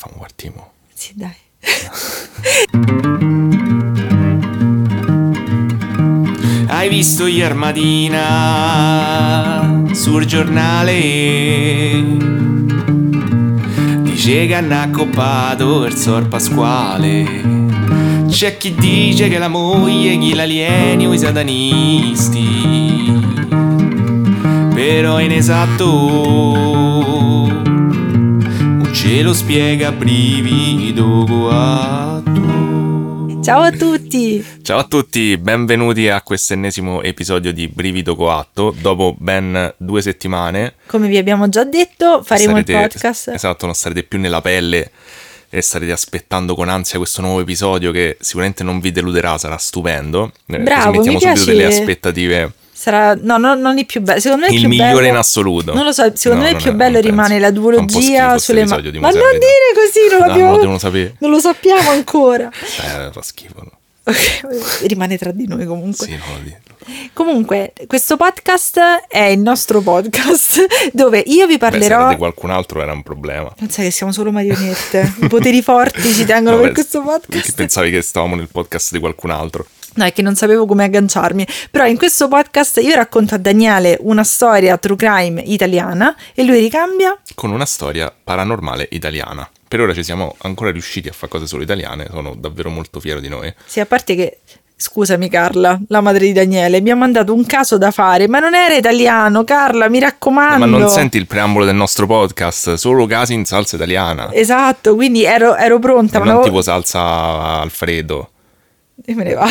famo partiamo? Sì, dai. Hai visto ieri mattina sul giornale? Dice che hanno accoppato il sor Pasquale. C'è chi dice che la moglie gli l'alieni o i satanisti. Però è inesatto. Ce lo spiega brivido guatto. Ciao a tutti! Ciao a tutti, benvenuti a questo ennesimo episodio di Brivido Coatto. Dopo ben due settimane Come vi abbiamo già detto, faremo sarete- il podcast. Esatto, non sarete più nella pelle e starete aspettando con ansia questo nuovo episodio che sicuramente non vi deluderà, sarà stupendo. Eh, Bravo, così mettiamo mi subito piace- delle aspettative. Sarà, no, no, non il più bello. Secondo me il, Il migliore bello, in assoluto. Non lo so, secondo No, me il non più è- bello non rimane penso. la duologia sulle di Ma non dire così, non No, l'abbiamo. lo devono sapere. Non lo sappiamo ancora. Eh, fa schifo. no? Ok, rimane tra di noi comunque. Sì, non. Comunque, questo podcast è il nostro podcast dove io vi Beh, parlerò. era di qualcun altro era un problema. Non sai che siamo solo marionette. I poteri forti ci tengono Vabbè, per questo Perché podcast. pensavi che stavamo nel podcast di qualcun altro. No, è che non sapevo come agganciarmi. Però in questo podcast io racconto a Daniele una storia true crime italiana e lui ricambia. con una storia paranormale italiana. Per ora ci siamo ancora riusciti a fare cose solo italiane, sono davvero molto fiero di noi. Sì, a parte che. Scusami Carla, la madre di Daniele, mi ha mandato un caso da fare, ma non era italiano, Carla, mi raccomando. Ma non senti il preambolo del nostro podcast, solo casi in salsa italiana. Esatto, quindi ero, ero pronta, ma non avevo- tipo salsa Alfredo. E me ne vado.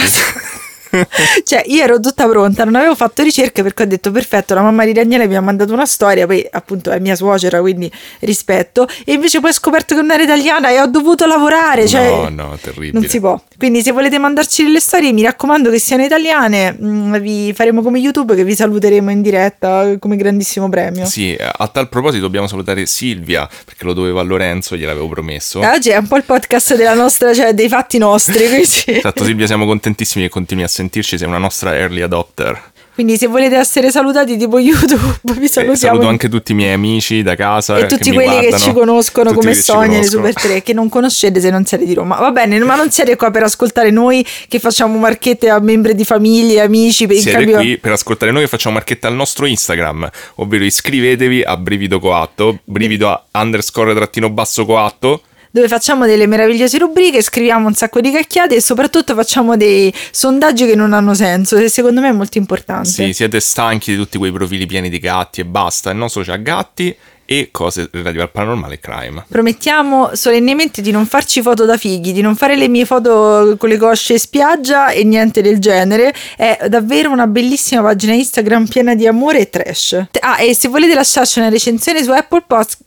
cioè, io ero tutta pronta, non avevo fatto ricerche perché ho detto perfetto, la mamma di Daniele mi ha mandato una storia, poi appunto è mia suocera, quindi rispetto. E invece poi ho scoperto che non era italiana e ho dovuto lavorare. Cioè, No, no, terribile. Non si può. Quindi se volete mandarci delle storie, mi raccomando che siano italiane, mm, vi faremo come YouTube che vi saluteremo in diretta come grandissimo premio. Sì, a tal proposito dobbiamo salutare Silvia, perché lo doveva a Lorenzo, gliel'avevo promesso. Oggi è un po' il podcast della nostra, cioè dei fatti nostri. Quindi, Esatto, Silvia, siamo contentissimi che continui a sentirci, sei una nostra early adopter. quindi se volete essere salutati tipo YouTube, vi salutiamo. saluto anche tutti i miei amici da casa. e che tutti quelli che guardano. ci conoscono Tutti come che Sonia di. Super 3 che non conoscete se non siete di Roma va bene ma non siete qua per ascoltare noi che facciamo marchette a membri di famiglie amici per Siete cambio qui per ascoltare noi che facciamo marchetta al nostro Instagram, ovvero iscrivetevi a Brivido Coatto, brivido underscore trattino basso coatto. Dove facciamo delle meravigliose rubriche scriviamo un sacco di cacchiate e soprattutto facciamo dei sondaggi che non hanno senso e secondo me è molto importante Sì, siete stanchi di tutti quei profili pieni di gatti e basta. Il nostro c'ha gatti e cose relative al paranormale e crime. Promettiamo solennemente di non farci foto da fighi, di non fare le mie foto con le cosce in spiaggia e niente del genere. È davvero una bellissima pagina Instagram piena di amore e trash. Ah, e se volete lasciarci una recensione su Apple Podcast,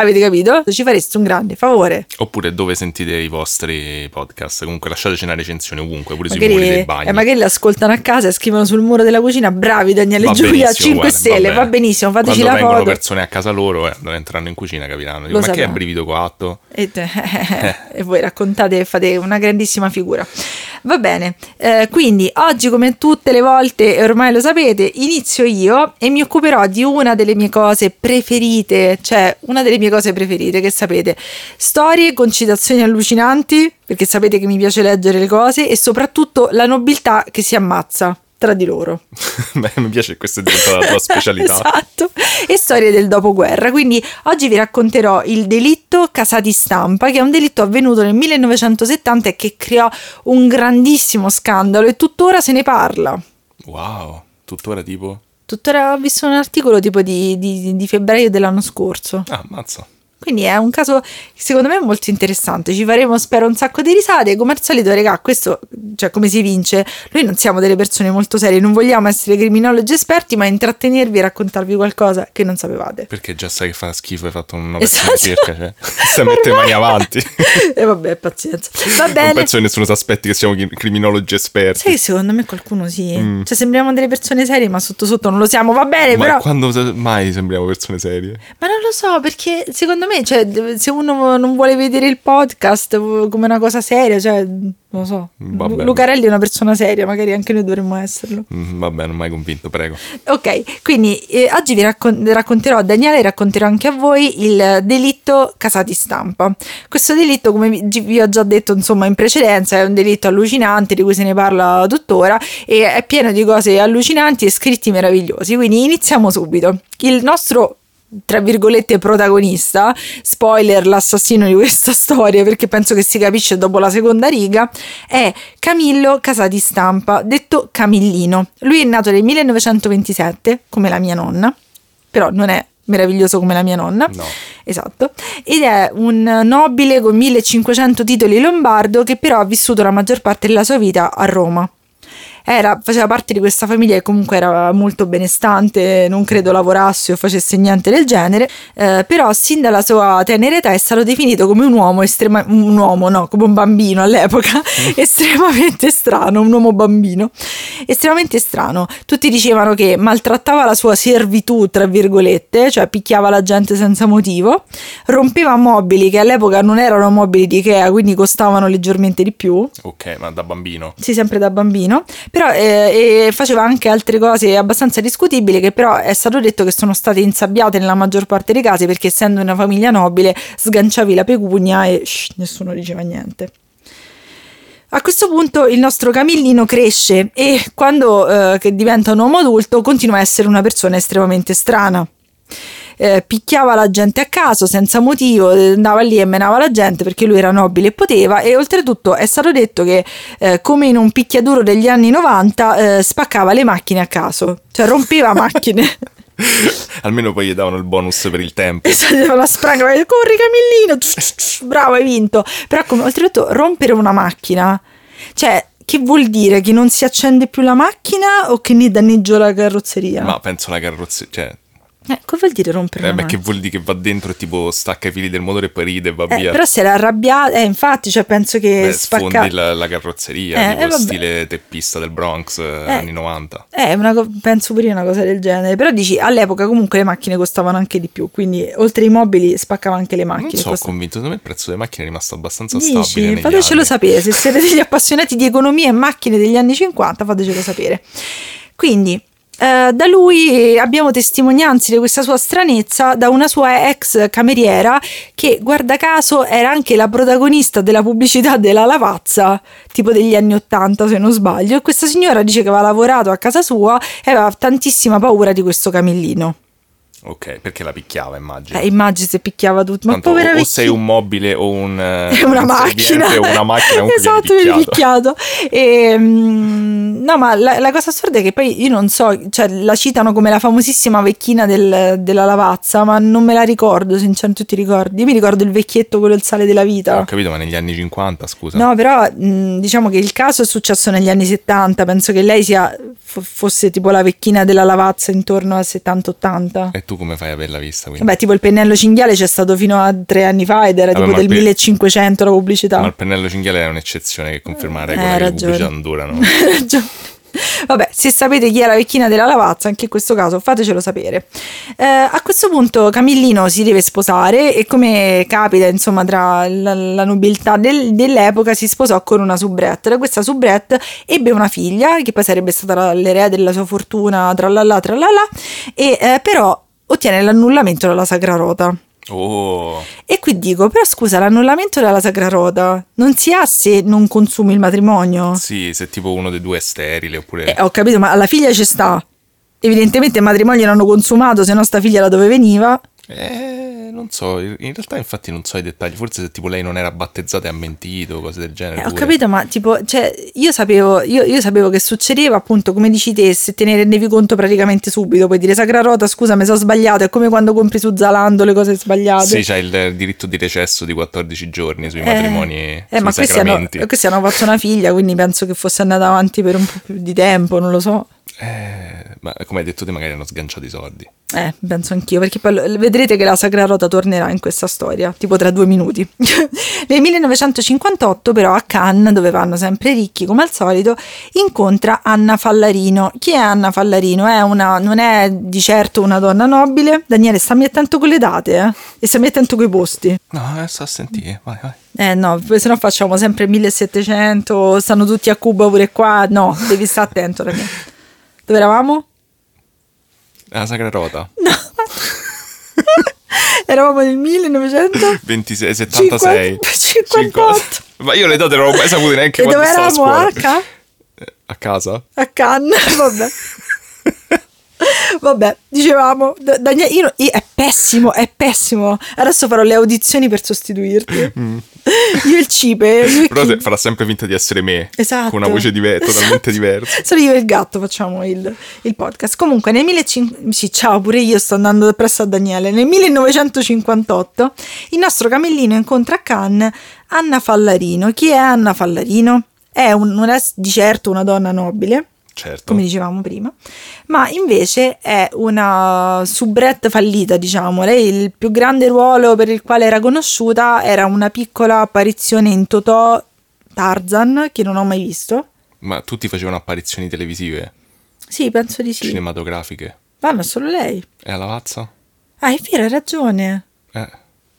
avete capito? Ci fareste un grande favore. Oppure dove sentite i vostri podcast. Comunque lasciateci una recensione ovunque, pure sui muri dei Magari, bagni. eh, magari l'ascoltano a casa e scrivono sul muro della cucina. Bravi Daniele Va e Giulia, benissimo, 5 guarda, stelle, va, bene. benissimo, fateci Quando la vengono foto. persone a casa loro, eh, non entrano in cucina, capiranno. Dico, Lo ma che è brivido coatto? E, e voi raccontate e fate una grandissima figura. Va bene, eh, quindi oggi come tutte le volte, e ormai lo sapete, inizio io e mi occuperò di una delle mie cose preferite, cioè una delle mie cose preferite che sapete, storie con citazioni allucinanti, perché sapete che mi piace leggere le cose, e soprattutto la nobiltà che si ammazza tra di loro. Beh, mi piace che questa è diventata la tua specialità. esatto. E storie del dopoguerra. Quindi oggi vi racconterò il delitto Casati Stampa, che è un delitto avvenuto nel 1970 e che creò un grandissimo scandalo e tuttora se ne parla. Wow, tuttora tipo... Tuttora ho visto un articolo tipo di, di- di febbraio dell'anno scorso. Ah, mazza. Quindi è un caso secondo me molto interessante. Ci faremo, spero, un sacco di risate. Come al solito, regà, questo, cioè, come si vince? Noi non siamo delle persone molto serie, non vogliamo essere criminologi esperti, ma intrattenervi e raccontarvi qualcosa che non sapevate. Perché già sai che fa schifo, hai fatto una Esatto. circa, cioè, mettere le mani avanti. e vabbè, pazienza. Va Non bene. penso che nessuno si aspetti che siamo criminologi esperti. Sai che secondo me qualcuno sì. Mm. Cioè, sembriamo delle persone serie, ma sotto sotto non lo siamo. Va bene, Ma però. quando mai sembriamo persone serie? Ma non lo so, perché secondo me, cioè, se uno non vuole vedere il podcast come una cosa seria, cioè, non lo so. Vabbè. Lucarelli è una persona seria, magari anche noi dovremmo esserlo. Mm, Vabbè, non mai convinto, prego. Ok, quindi eh, oggi vi raccon- racconterò a Daniele e racconterò anche a voi il delitto Casati Stampa. Questo delitto, come vi, vi ho già detto insomma in precedenza, è un delitto allucinante di cui se ne parla tuttora e è pieno di cose allucinanti e scritti meravigliosi. Quindi iniziamo subito. Il nostro tra virgolette protagonista, spoiler l'assassino di questa storia perché penso che si capisce dopo la seconda riga, è Camillo Casati Stampa, detto Camillino. Lui è nato nel 1927, come la mia nonna, però non è meraviglioso come la mia nonna. No. Esatto. Ed è un nobile con 1500 titoli lombardo che però ha vissuto la maggior parte della sua vita a Roma. Era, faceva parte di questa famiglia che comunque era molto benestante, non credo lavorasse o facesse niente del genere, eh, però sin dalla sua tenera età è stato definito come un uomo estrema, un uomo, no, come un bambino all'epoca, estremamente strano, un uomo bambino, estremamente strano. Tutti dicevano che maltrattava la sua servitù, tra virgolette, cioè picchiava la gente senza motivo, rompeva mobili che all'epoca non erano mobili di Ikea, quindi costavano leggermente di più. Ok, ma da bambino. Sì, sempre da bambino, però eh, e faceva anche altre cose abbastanza discutibili che però è stato detto che sono state insabbiate nella maggior parte dei casi perché essendo una famiglia nobile sganciavi la pecunia e shh, nessuno diceva niente. A questo punto il nostro Camillino cresce e quando eh, diventa un uomo adulto continua a essere una persona estremamente strana. Eh, picchiava la gente a caso senza motivo, eh, andava lì e menava la gente perché lui era nobile e poteva e oltretutto è stato detto che eh, come in un picchiaduro degli anni 90 eh, spaccava le macchine a caso, cioè rompeva macchine. Almeno poi gli davano il bonus per il tempo. Esatto, la spranga, vai, corri Camillino, bravo hai vinto. Però come, oltretutto rompere una macchina, cioè che vuol dire? Che non si accende più la macchina o che ne danneggio la carrozzeria? Ma penso la carrozzeria, cioè... Eh, cosa vuol dire rompere Eh, beh, che vuol dire che va dentro e tipo stacca i fili del motore e poi ride e va Eh, via. però se era arrabbiata, eh, infatti, cioè penso che Beh, spacca... sfondi la, la carrozzeria, Eh, tipo eh, stile teppista del Bronx eh, anni 90. Eh, una co- penso pure una cosa del genere. Però dici, all'epoca comunque le macchine costavano anche di più, quindi oltre ai mobili spaccava anche le macchine. Non so, Costa- convinto, secondo me il prezzo delle macchine è rimasto abbastanza stabile Dici, negli fatecelo sapere, se siete degli appassionati di economia e macchine degli anni 50, fatecelo sapere. Quindi, eh, da lui abbiamo testimonianze di questa sua stranezza da una sua ex cameriera che, guarda caso, era anche la protagonista della pubblicità della lavazza, tipo degli anni 80 se non sbaglio, e questa signora dice che aveva lavorato a casa sua e aveva tantissima paura di questo camillino. Ok, perché la picchiava, immagino. Eh, immagini se picchiava tutto, ma Tanto povera o vecchia- sei un mobile o un, eh, una un macchina o una macchina esatto viene viene picchiato. picchiato e, mm, no ma la, la cosa assurda è che poi io non so cioè la citano come la famosissima vecchina del- della lavazza ma non me la ricordo sinceramente tu ti ricordi io mi ricordo il vecchietto quello il sale della Ho vita capito, ma negli anni 50, scusa. No, però mh, diciamo che il caso è successo negli anni 70, penso che lei sia fo- fosse tipo la vecchina della lavazza intorno al 70-80. E tu come fai a averla vista? Quindi? Vabbè, tipo il pennello cinghiale c'è stato fino a tre anni fa ed era Vabbè, tipo del pe- 1500 la pubblicità. Ma il pennello cinghiale è un'eccezione che conferma la Eh, regola hai che pubblicità non durano. Ragione. Vabbè, se sapete chi è la vecchina della lavazza, anche in questo caso fatecelo sapere. Eh, a questo punto Camillino si deve sposare e come capita insomma tra la, la nobiltà del- dell'epoca si sposò con una soubrette. Da questa soubrette ebbe una figlia che poi sarebbe stata la- l'erede della sua fortuna, tralala tralala, e eh, però ottiene l'annullamento della Sacra Rota. Oh, E qui dico, però scusa, l'annullamento della Sacra Rota non si ha se non consumi il matrimonio? sì, se tipo uno dei due è sterile oppure... Eh, ho capito, ma alla figlia ci sta. Evidentemente il matrimonio l'hanno consumato, se no sta figlia da dove veniva? Eh, non so, in realtà infatti non so i dettagli, forse se tipo lei non era battezzata e ha mentito, cose del genere. Eh, ho capito, ma tipo, cioè, io sapevo, io, io sapevo che succedeva, appunto, come dici te, se te ne rendevi conto praticamente subito, puoi dire Sacra Rota, scusa, mi sono sbagliato, è come quando compri su Zalando le cose sbagliate. Sì, c'è il diritto di recesso di 14 giorni sui Eh, matrimoni, eh, sui ma questi hanno, questi hanno fatto una figlia, quindi penso che fosse andata avanti per un po' più di tempo, non lo so. Eh, ma come hai detto te magari hanno sganciato i soldi. Eh, penso anch'io, perché poi vedrete che la Sagra Rota tornerà in questa storia, tipo tra due minuti. Nel 1958, però, a Cannes, dove vanno sempre ricchi come al solito, incontra Anna Fallarino. Chi è Anna Fallarino? È una, non è di certo una donna nobile. Daniele, stammi attento con le date, eh? E stammi attento con i posti. No, adesso a sentire, vai, vai. Eh no, se no facciamo sempre 1700, stanno tutti a Cuba pure qua. No, devi stare attento, ragazzi. Dove eravamo? La Sacra Rota. Eravamo nel 1900. 26, 76. 58. Ma io le date non l'ho mai sapute neanche E quando dove eravamo? A, Eh, A casa? a Cannes, vabbè. Vabbè, dicevamo, Da- Daniele, io- io- è pessimo, è pessimo. Adesso farò le audizioni per sostituirti. Io il cipe, Mm. Però chi- farà sempre finta di essere me. Esatto. Con una voce diver- totalmente Esatto. diversa. Solo io e il gatto facciamo il, il podcast. Comunque, nel 1500... Sì, ciao, pure io sto andando presso a Daniele. Nel 1958 il nostro camellino incontra a Cannes Anna Fallarino. Chi è Anna Fallarino? È un- non è di certo una donna nobile, Certo. come dicevamo prima, ma invece è una soubrette fallita, diciamo. Lei il più grande ruolo per il quale era conosciuta era una piccola apparizione in Totò Tarzan, che non ho mai visto. Ma tutti facevano apparizioni televisive, Sì, penso di sì. cinematografiche. Ma ma solo lei. E alla Lavazza? Ah, è vero, hai ragione. Eh.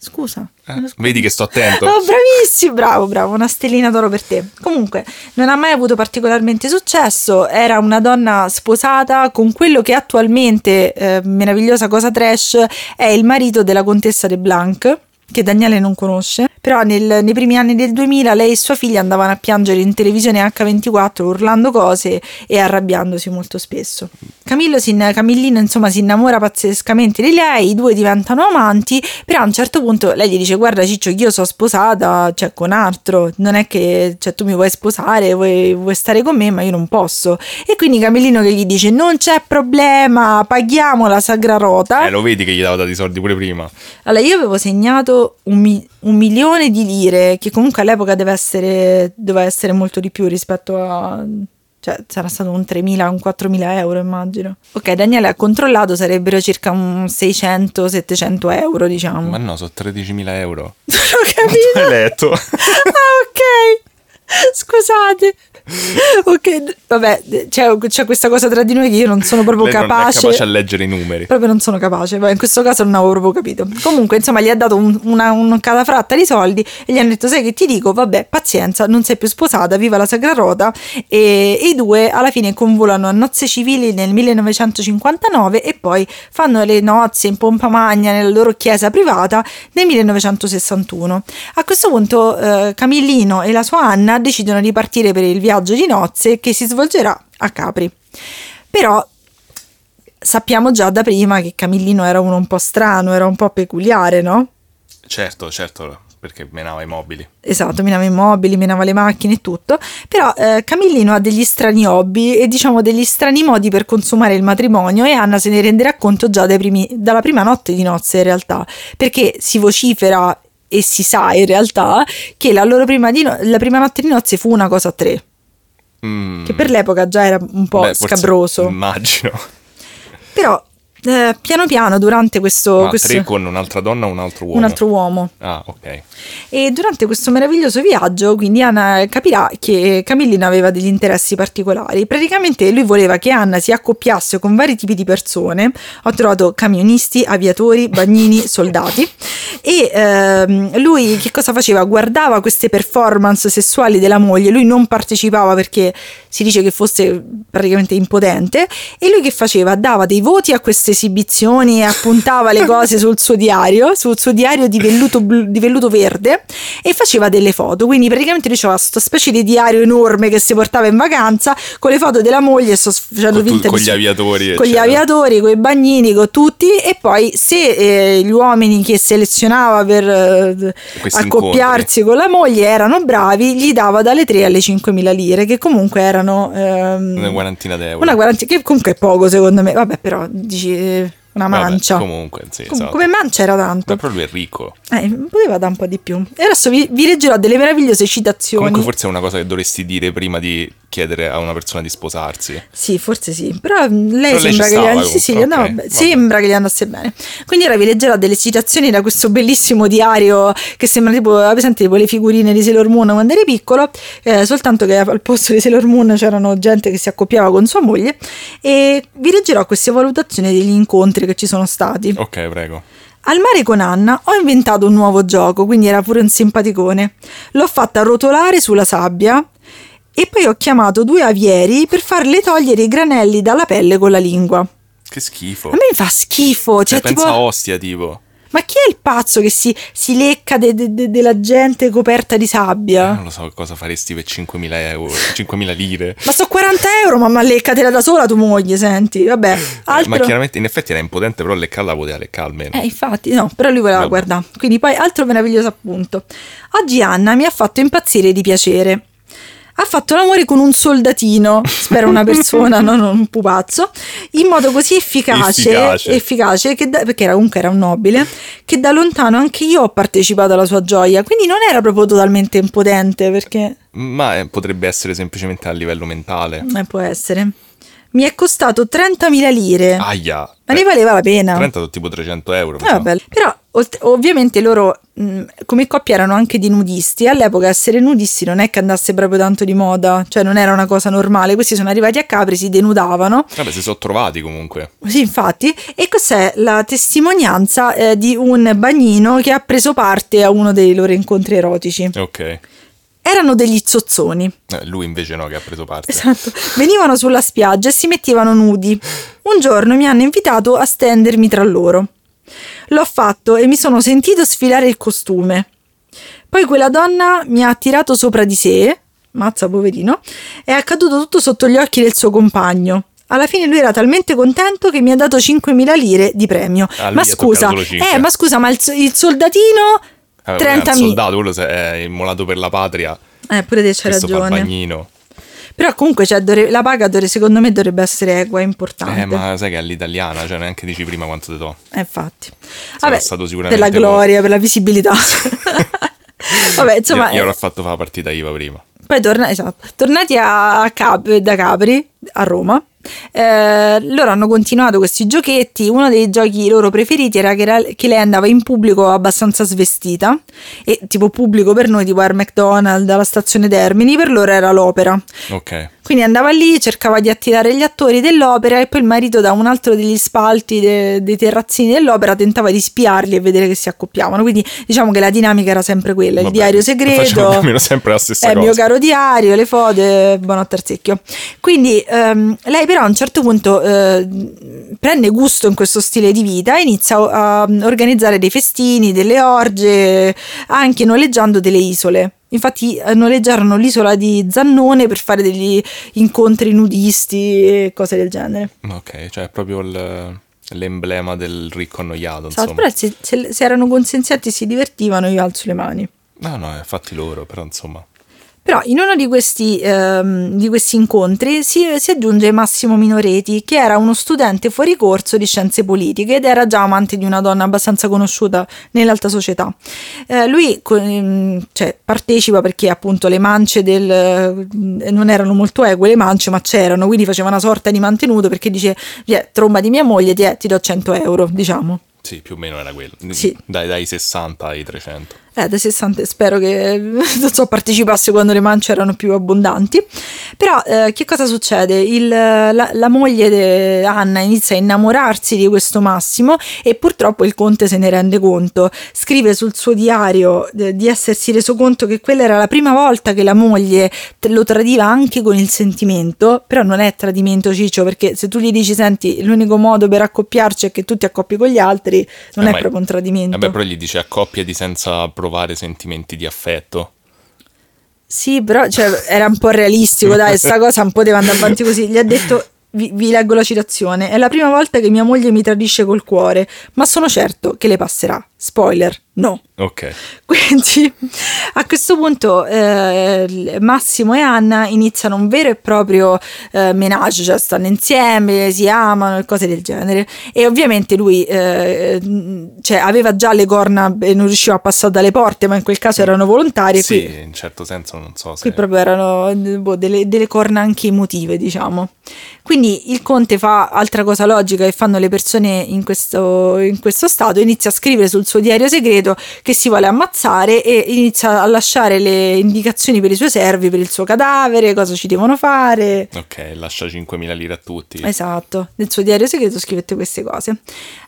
Scusa. eh. Vedi che sto attento. Oh, bravissimo, bravo, bravo, una stellina d'oro per te. Comunque, non ha mai avuto particolarmente successo, era una donna sposata con quello che attualmente, eh, meravigliosa cosa trash, è il marito della contessa de Blanc, che Daniele non conosce, però nel- nei primi anni del 2000 lei e sua figlia andavano a piangere in televisione H24 urlando cose e arrabbiandosi molto spesso. Camillo si in- Camillino insomma si innamora pazzescamente di lei, i due diventano amanti, però a un certo punto lei gli dice guarda Ciccio io sono sposata, cioè con altro, non è che cioè, tu mi vuoi sposare, vuoi, vuoi stare con me ma io non posso. E quindi Camillino che gli dice non c'è problema, paghiamo la Sagra Rota. Eh, lo vedi che gli davo dati soldi pure prima. Allora, io avevo segnato un, mi- un milione di lire, che comunque all'epoca deve essere, doveva essere molto di più rispetto a... Cioè, sarà stato un 3.000, un 4.000 euro, immagino. Ok, Daniele ha controllato, sarebbero circa un 600-700 euro, diciamo. Ma no, sono 13.000 euro. Non ho capito. Hai letto? ah, ok. Scusate. Ok, vabbè, c'è, c'è questa cosa tra di noi che io non sono proprio Lei non è capace. capace a leggere i numeri. Proprio non sono capace, ma in questo caso non avevo proprio capito. Comunque, insomma, gli ha dato un, una, un catafratta di soldi e gli hanno detto: Sai che ti dico? Vabbè, pazienza, non sei più sposata, viva la Sagra Rota. E, e i due alla fine convolano a nozze civili nel 1959 e poi fanno le nozze in pompa magna nella loro chiesa privata nel 1961. A questo punto, eh, Camillino e la sua Anna decidono di partire per il viaggio di nozze che si svolgerà a Capri. Però sappiamo già da prima che Camillino era uno un po' strano, era un po' peculiare, no? Certo, certo, perché menava i mobili. Esatto, minava i mobili, minava le macchine e tutto, però eh, Camillino ha degli strani hobby e diciamo degli strani modi per consumare il matrimonio e Anna se ne renderà conto già dai primi- dalla prima notte di nozze in realtà, perché si vocifera e si sa in realtà che la loro prima, di no- la prima notte di nozze fu una cosa a tre, Mm. che per l'epoca già era un po' Beh, scabroso. Immagino. Però eh, piano piano durante questo... Ma questo- tre con un'altra donna o un altro uomo? un altro uomo. Ah, ok. E durante questo meraviglioso viaggio, quindi Anna capirà che Camillino aveva degli interessi particolari. Praticamente lui voleva che Anna si accoppiasse con vari tipi di persone. Ho trovato camionisti, aviatori, bagnini, soldati. E ehm, lui che cosa faceva? Guardava queste performance sessuali della moglie. Lui non partecipava perché si dice che fosse praticamente impotente. E lui che faceva? Dava dei voti a queste esibizioni e appuntava le cose sul suo diario, sul suo diario di velluto, blu- di velluto verde e faceva delle foto. Quindi praticamente aveva questa specie di diario enorme che si portava in vacanza con le foto della moglie, sto facendo Con tu- con gli aviatori, Con gli aviatori, con i bagnini, con tutti e poi se eh, gli uomini che selezionava per eh, accoppiarsi con la moglie erano bravi, gli dava dalle 3 alle 5.000 lire, che comunque erano... ehm, Una quarantina d'euro. una quarantina, che comunque è poco secondo me, vabbè però dici... eh, una Vabbè, mancia. comunque, sì, Com- esatto. Come mancia era tanto. Ma però lui è ricco. Eh, poteva dare un po' di più. E adesso vi, vi leggerò delle meravigliose citazioni. Comunque forse è una cosa che dovresti dire prima di chiedere a una persona di sposarsi. Sì, forse sì, però mm, lei Però sembra che, gli, sì, sì, vabbè. sembra che gli andasse bene. Quindi ora vi leggerò delle citazioni da questo bellissimo diario che sembra tipo, avete presente tipo le figurine di Sailor Moon quando eri piccolo, eh, soltanto che al posto di Sailor Moon c'erano gente che si accoppiava con sua moglie e vi leggerò queste valutazioni degli incontri che ci sono stati. Ok, prego. Al mare con Anna ho inventato un nuovo gioco, quindi era pure un simpaticone. L'ho fatta rotolare sulla sabbia e poi ho chiamato due avieri per farle togliere i granelli dalla pelle con la lingua. Che schifo. A me fa schifo, cioè Cioè, pensa tipo... a Ostia, tipo. Ma chi è il pazzo che si, si lecca de- de- de- della gente coperta di Eh, sabbia? non lo so cosa faresti per 5.000 euro, 5.000 lire. Ma sto 40 euro, mamma leccatela da sola tu moglie, senti, vabbè. Eh, Altro... ma chiaramente, in effetti era impotente, però leccarla poteva leccare almeno. Eh, infatti, no, però lui voleva guardare. Quindi poi altro meraviglioso appunto. Oggi Anna mi ha fatto impazzire di piacere. Ha fatto l'amore con un soldatino, spero una persona, non un pupazzo, in modo così efficace, Efficace. efficace che da- perché era, comunque era un nobile, che da lontano anche io ho partecipato alla sua gioia. Quindi non era proprio totalmente impotente, perché Ma eh, potrebbe essere semplicemente a livello mentale. eh, può essere. Mi è costato 30.000 lire, Aia. ma ne valeva la pena. 30 sono tipo 300 euro. Eh, vabbè. Però ovviamente loro mh, come coppia erano anche di nudisti. All'epoca essere nudisti non è che andasse proprio tanto di moda, cioè non era una cosa normale. Questi sono arrivati a Capri, si denudavano. Vabbè, si sono trovati comunque. Sì, infatti. E questa è la testimonianza eh, di un bagnino che ha preso parte a uno dei loro incontri erotici. Ok. Erano degli zozzoni. Eh, lui invece no, che ha preso parte. Esatto. Venivano sulla spiaggia e si mettevano nudi. Un giorno mi hanno invitato a stendermi tra loro. L'ho fatto e mi sono sentito sfilare il costume. Poi quella donna mi ha tirato sopra di sé, mazza poverino, è accaduto tutto sotto gli occhi del suo compagno. Alla fine lui era talmente contento che mi ha dato 5.000 lire di premio. Ah, ma scusa, eh, ma scusa, ma il, il soldatino Eh, vabbè, il 30.000. soldato, quello se è immolato per la patria. Eh, pure te c'hai Questo ragione. bagnino. Però comunque cioè, dovre- la paga dovre- secondo me dovrebbe essere equa, è importante. Eh, ma sai che è all'italiana, cioè neanche dici prima quanto te do. Eh, infatti. Vabbè, stato per sicuramente la gloria, per la visibilità. Vabbè, insomma, io, io eh, avrò fatto fare la partita IVA prima. poi torna- esatto, tornati a, a Cap- da Capri, a Roma, eh, loro hanno continuato questi giochetti. Uno dei giochi loro preferiti era che, che lei andava in pubblico abbastanza svestita, e tipo pubblico per noi, tipo al McDonald's, alla stazione Termini, per loro era l'opera. Ok. Quindi andava lì, cercava di attirare gli attori dell'opera e poi il marito da un altro degli spalti de- dei terrazzini dell'opera tentava di spiarli e vedere che si accoppiavano. Quindi diciamo che la dinamica era sempre quella, il Vabbè, diario Facciamo segreto. più o meno sempre la stessa Eh, cosa. mio caro diario, le foto, eh, buonanotte al secchio. Quindi ehm, lei però a un certo punto eh, prende gusto in questo stile di vita e inizia a, a organizzare dei festini, delle orge, anche noleggiando delle isole. Infatti eh, noleggiarono l'isola di Zannone per fare degli incontri nudisti e cose del genere. Ok, cioè è proprio il- l'emblema del ricco annoiato, insomma. però se, se- se erano consenzienti e si divertivano io alzo le mani. No, no, è fatti loro, però insomma. Però in uno di questi, ehm, di questi incontri si, si aggiunge Massimo Minoreti, che era uno studente fuori corso di scienze politiche ed era già amante di una donna abbastanza conosciuta nell'alta società. Eh, lui ehm, cioè, partecipa perché appunto le mance del, eh, non erano molto eque le mance, ma c'erano, quindi faceva una sorta di mantenuto perché dice, "Via, tromba di mia moglie, ti, ti do 100 euro, diciamo. Sì, più o meno era quello. Sì. Dai, dai 60 ai 300. Eh, da 60 spero che non so, partecipasse quando le mance erano più abbondanti. Però eh, che cosa succede? Il- la, la moglie di Anna inizia a innamorarsi di questo Massimo e purtroppo il conte se ne rende conto. Scrive sul suo diario eh, di essersi reso conto che quella era la prima volta che la moglie lo tradiva anche con il sentimento, però non è tradimento ciccio perché se tu gli dici senti l'unico modo per accoppiarci è che tu ti accoppi con gli altri, non Eh, è proprio un tradimento. Vabbè, però gli dice accoppiati senza provare sentimenti di affetto. Sì, però cioè, era un po' realistico, dai, sta cosa non poteva andare avanti così. Gli ha detto, vi, vi leggo la citazione, è la prima volta che mia moglie mi tradisce col cuore, ma sono certo che le passerà. Spoiler, no. Ok. Quindi a questo punto eh, Massimo e Anna iniziano un vero e proprio eh, menage, cioè stanno insieme, si amano e cose del genere. E ovviamente lui eh, cioè, aveva già le corna e non riusciva a passare dalle porte, ma in quel caso erano volontarie. Sì, qui, in certo senso non so se... qui proprio erano boh, delle, delle corna anche emotive, diciamo. Quindi il conte fa altra cosa logica che fanno le persone in questo, in questo stato, inizia a scrivere sul suo diario segreto che si vuole ammazzare e inizia a lasciare le indicazioni per i suoi servi, per il suo cadavere, cosa ci devono fare. Ok, lascia 5.000 lire a tutti. Esatto, nel suo diario segreto scrivete queste cose.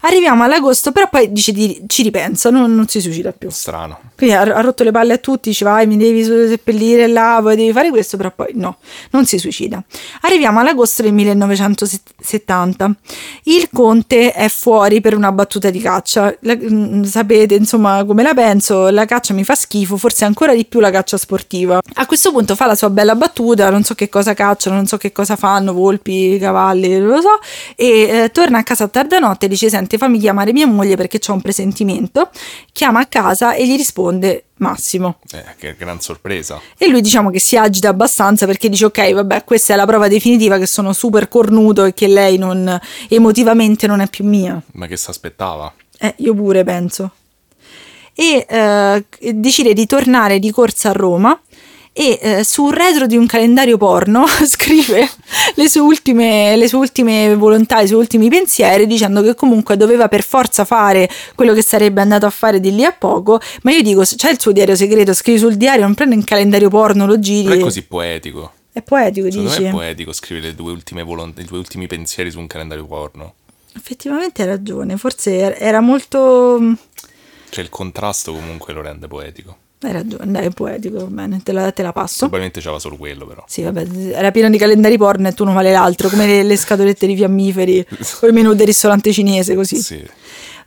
Arriviamo all'agosto, però poi dice di, ci ripensa, non, non, si suicida più. Strano. Quindi ha, ha, rotto le palle a tutti, dice vai mi devi seppellire là, poi devi fare questo, però poi no, non si suicida. Arriviamo all'agosto del 1970. Il conte è fuori per una battuta di caccia. La, mm, sapete insomma come la penso, la caccia mi fa schifo, forse ancora di più la caccia sportiva. A questo punto fa la sua bella battuta, non so che cosa cacciano, non so che cosa fanno, volpi, cavalli, non lo so, e eh, torna a casa a tarda notte e dice senti fammi chiamare mia moglie perché ho un presentimento, chiama a casa e gli risponde Massimo. Eh, che gran sorpresa. E lui diciamo che si agita abbastanza perché dice ok, vabbè, questa è la prova definitiva che sono super cornuto e che lei non, emotivamente non è più mia. Ma che si aspettava? Eh, io pure penso. E eh, decide di tornare di corsa a Roma e eh, sul retro di un calendario porno scrive le sue, ultime, le sue ultime volontà, i suoi ultimi pensieri dicendo che comunque doveva per forza fare quello che sarebbe andato a fare di lì a poco. Ma io dico c'è il suo diario segreto scrivi sul diario non prendi un calendario porno lo giri. Non è così poetico. È poetico Secondo dici è poetico scrivere le tue ultime volont- i tuoi ultimi pensieri su un calendario porno effettivamente hai ragione forse era molto cioè il contrasto comunque lo rende poetico hai ragione, dai, è poetico, va bene, te la, te la passo. Probabilmente c'era solo quello, però. Sì, vabbè, era pieno di calendari porno e tu non vale l'altro, come le, le scatolette di fiammiferi o il menù del ristorante cinese, così. Sì.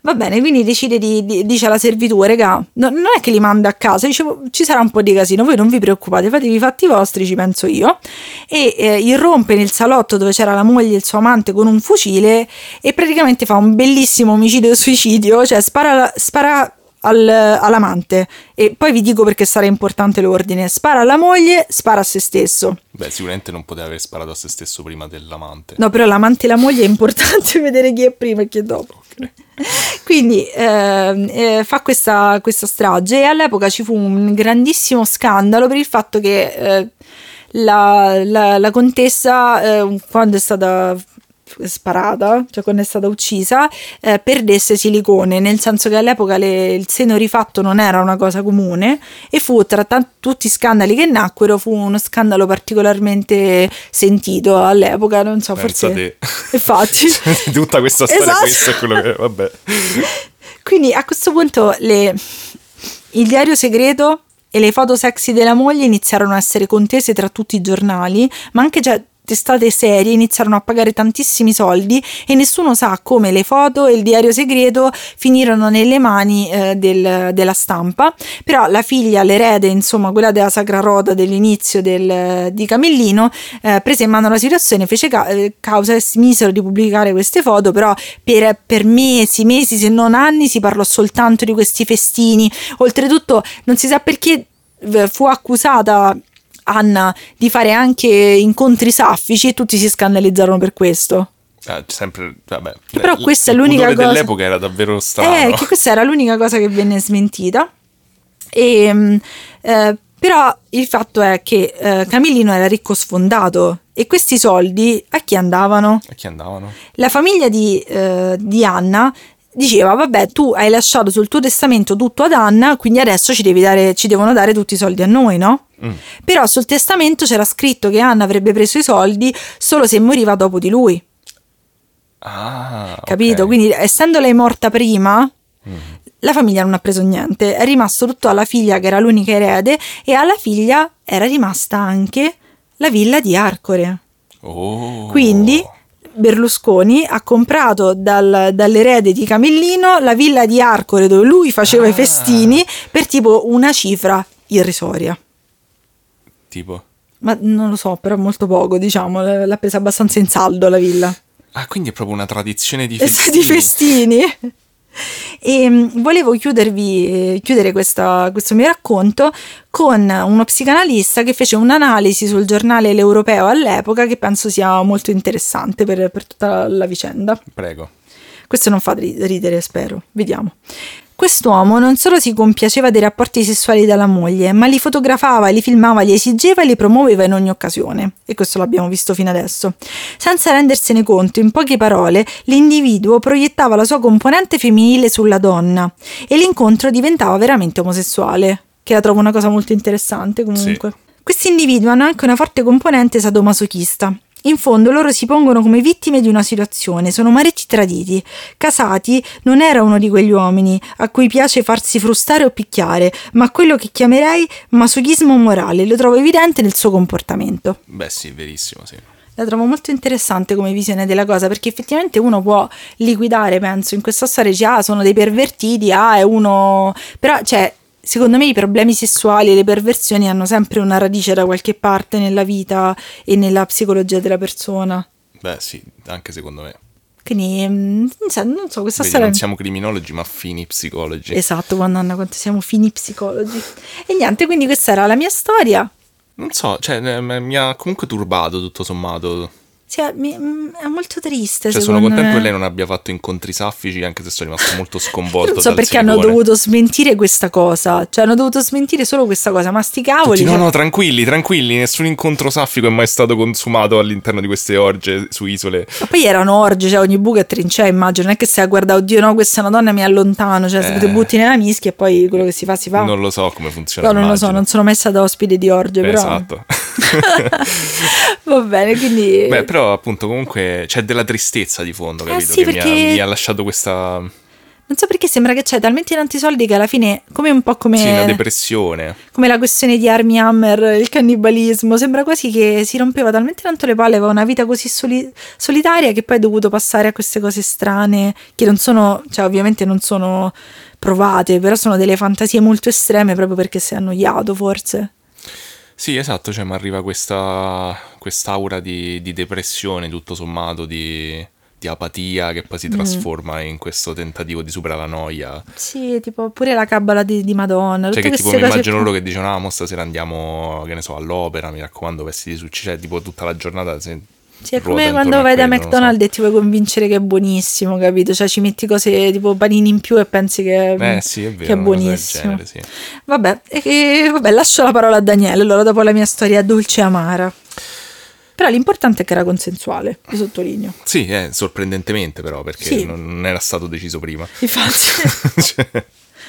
Va bene, quindi decide di, di dice alla servitù, regà, no, non è che li manda a casa, dice ci sarà un po' di casino, voi non vi preoccupate, fatevi i fatti vostri, ci penso io. E eh, irrompe nel salotto dove c'era la moglie e il suo amante con un fucile e praticamente fa un bellissimo omicidio-suicidio, cioè spara, spara al, all'amante e poi vi dico perché sarà importante l'ordine spara alla moglie spara a se stesso beh sicuramente non poteva aver sparato a se stesso prima dell'amante no però l'amante e la moglie è importante vedere chi è prima e chi è dopo. quindi eh, eh, fa questa, questa, strage e all'epoca ci fu un grandissimo scandalo per il fatto che eh, la, la, la, contessa eh, quando è stata sparata, cioè quando è stata uccisa, eh, perdesse silicone, nel senso che all'epoca le, il seno rifatto non era una cosa comune e fu tra t- tutti i scandali che nacquero, fu uno scandalo particolarmente sentito all'epoca, non so, Pensa forse... Te. Infatti. Tutta questa storia, esatto. questo è quello che... Vabbè. Quindi a questo punto le... il diario segreto e le foto sexy della moglie iniziarono a essere contese tra tutti i giornali, ma anche già testate serie iniziarono a pagare tantissimi soldi e nessuno sa come le foto e il diario segreto finirono nelle mani eh, del, della stampa. Però la figlia, l'erede insomma quella della Sacra Roda dell'inizio del, di Camillino eh, prese in mano la situazione fece ca- eh, causa e smisero di pubblicare queste foto però per, per mesi, mesi se non anni si parlò soltanto di questi festini. Oltretutto non si sa perché eh, fu accusata Anna di fare anche incontri saffici e tutti si scandalizzarono per questo. Ah, sempre, vabbè. Però questa è l'unica cosa. dell'epoca era davvero strano. Eh, che questa era l'unica cosa che venne smentita. E, mm, eh, però il fatto è che eh, Camillino era ricco sfondato e questi soldi a chi andavano? A chi andavano? La famiglia di, eh, di Anna diceva vabbè tu hai lasciato sul tuo testamento tutto ad Anna quindi adesso ci, devi dare, ci devono dare tutti i soldi a noi no? Mm. però sul testamento c'era scritto che Anna avrebbe preso i soldi solo se moriva dopo di lui ah, capito? Okay. quindi essendo lei morta prima mm. la famiglia non ha preso niente è rimasto tutto alla figlia che era l'unica erede e alla figlia era rimasta anche la villa di Arcore oh. quindi Berlusconi ha comprato dal, dall'erede di Camillino la villa di Arcore dove lui faceva ah. i festini per tipo una cifra irrisoria. Tipo? Ma non lo so, però molto poco, diciamo, l'ha presa abbastanza in saldo la villa. Ah, quindi è proprio una tradizione di festini. di festini. E mh, volevo chiudervi, eh, chiudere questa- questo mio racconto con uno psicanalista che fece un'analisi sul giornale L'Europeo all'epoca che penso sia molto interessante per, per tutta la, la vicenda. Prego. Questo non fa ri- ridere, spero. Vediamo. Quest'uomo non solo si compiaceva dei rapporti sessuali dalla moglie, ma li fotografava, li filmava, li esiggeva e li promuoveva in ogni occasione. E questo l'abbiamo visto fino adesso. Senza rendersene conto, in poche parole, l'individuo proiettava la sua componente femminile sulla donna e l'incontro diventava veramente omosessuale, che la trovo una cosa molto interessante comunque. Questi individui hanno anche una forte componente sadomasochista. In fondo loro si pongono come vittime di una situazione, sono mariti traditi. Casati non era uno di quegli uomini a cui piace farsi frustare o picchiare, ma quello che chiamerei masochismo morale, lo trovo evidente nel suo comportamento. Beh, sì, verissimo, sì. La trovo molto interessante come visione della cosa perché effettivamente uno può liquidare, penso, in questa storia dice ah sono dei pervertiti, ah è uno... però cioè secondo me i problemi sessuali e le perversioni hanno sempre una radice da qualche parte nella vita e nella psicologia della persona. Beh, sì, anche secondo me. Quindi mm, non so, non so, questa Vedi, storia... non siamo criminologi, ma fini psicologi. Esatto, Madonna, quanto siamo fini psicologi. E niente, quindi questa era la mia storia. Non so, cioè, eh, mi ha comunque turbato tutto sommato. Cioè, mi- mm, è molto triste. Cioè, sono contento me. che lei non abbia fatto incontri saffici, anche se sono rimasto molto sconvolto. Non so perché hanno dovuto smentire questa cosa. Cioè, hanno dovuto smentire solo questa cosa. Ma sti cavoli. Tutti, no, cioè- no, tranquilli, tranquilli, nessun incontro saffico è mai stato consumato all'interno di queste orge su isole. Ma poi erano orge, cioè ogni buca è trincea, immagino. Non è che stai a guardare, oddio, no, questa è una donna, mi allontano. Cioè, se Eh. ti butti nella mischia e poi quello che si fa, si fa. Non lo so come funziona. Però non lo so, immagino. non sono mai stata ospite di orge, però. Esatto. Va bene, quindi. Beh, però appunto comunque c'è della tristezza di fondo, Eh capito? sì, che mi, perché- ha, mi ha lasciato questa... Non so perché sembra che c'è talmente tanti soldi che alla fine, come un po' come. Sì, una depressione. come la questione di Army Hammer, il cannibalismo, sembra quasi che si rompeva talmente tanto le palle, aveva una vita così soli- solitaria che poi è dovuto passare a queste cose strane, che non sono, cioè ovviamente non sono provate, però sono delle fantasie molto estreme proprio perché si è annoiato forse. Sì, esatto, cioè mi arriva questa quest'aura di, di depressione tutto sommato, di, di apatia che Mm. poi si trasforma in questo tentativo di superare la noia. Sì, tipo pure la cabala di, di Madonna, Cioè che tipo mi immagino loro che dicono ah mo stasera andiamo che ne so all'opera mi raccomando vestiti su cioè tipo tutta la giornata se Sì, è come quando vai da lo so. McDonald's e ti vuoi convincere che è buonissimo, capito? Cioè ci metti cose tipo panini in più e pensi che, Eh sì, è vero, che è buonissimo. genere, sì. Vabbè, e vabbè, lascio la parola a Daniele, allora dopo la mia storia dolce e amara. Però l'importante è che era consensuale, lo sottolineo. Sì, eh, sorprendentemente però, perché Sì. non era stato deciso prima. Infatti, Cioè,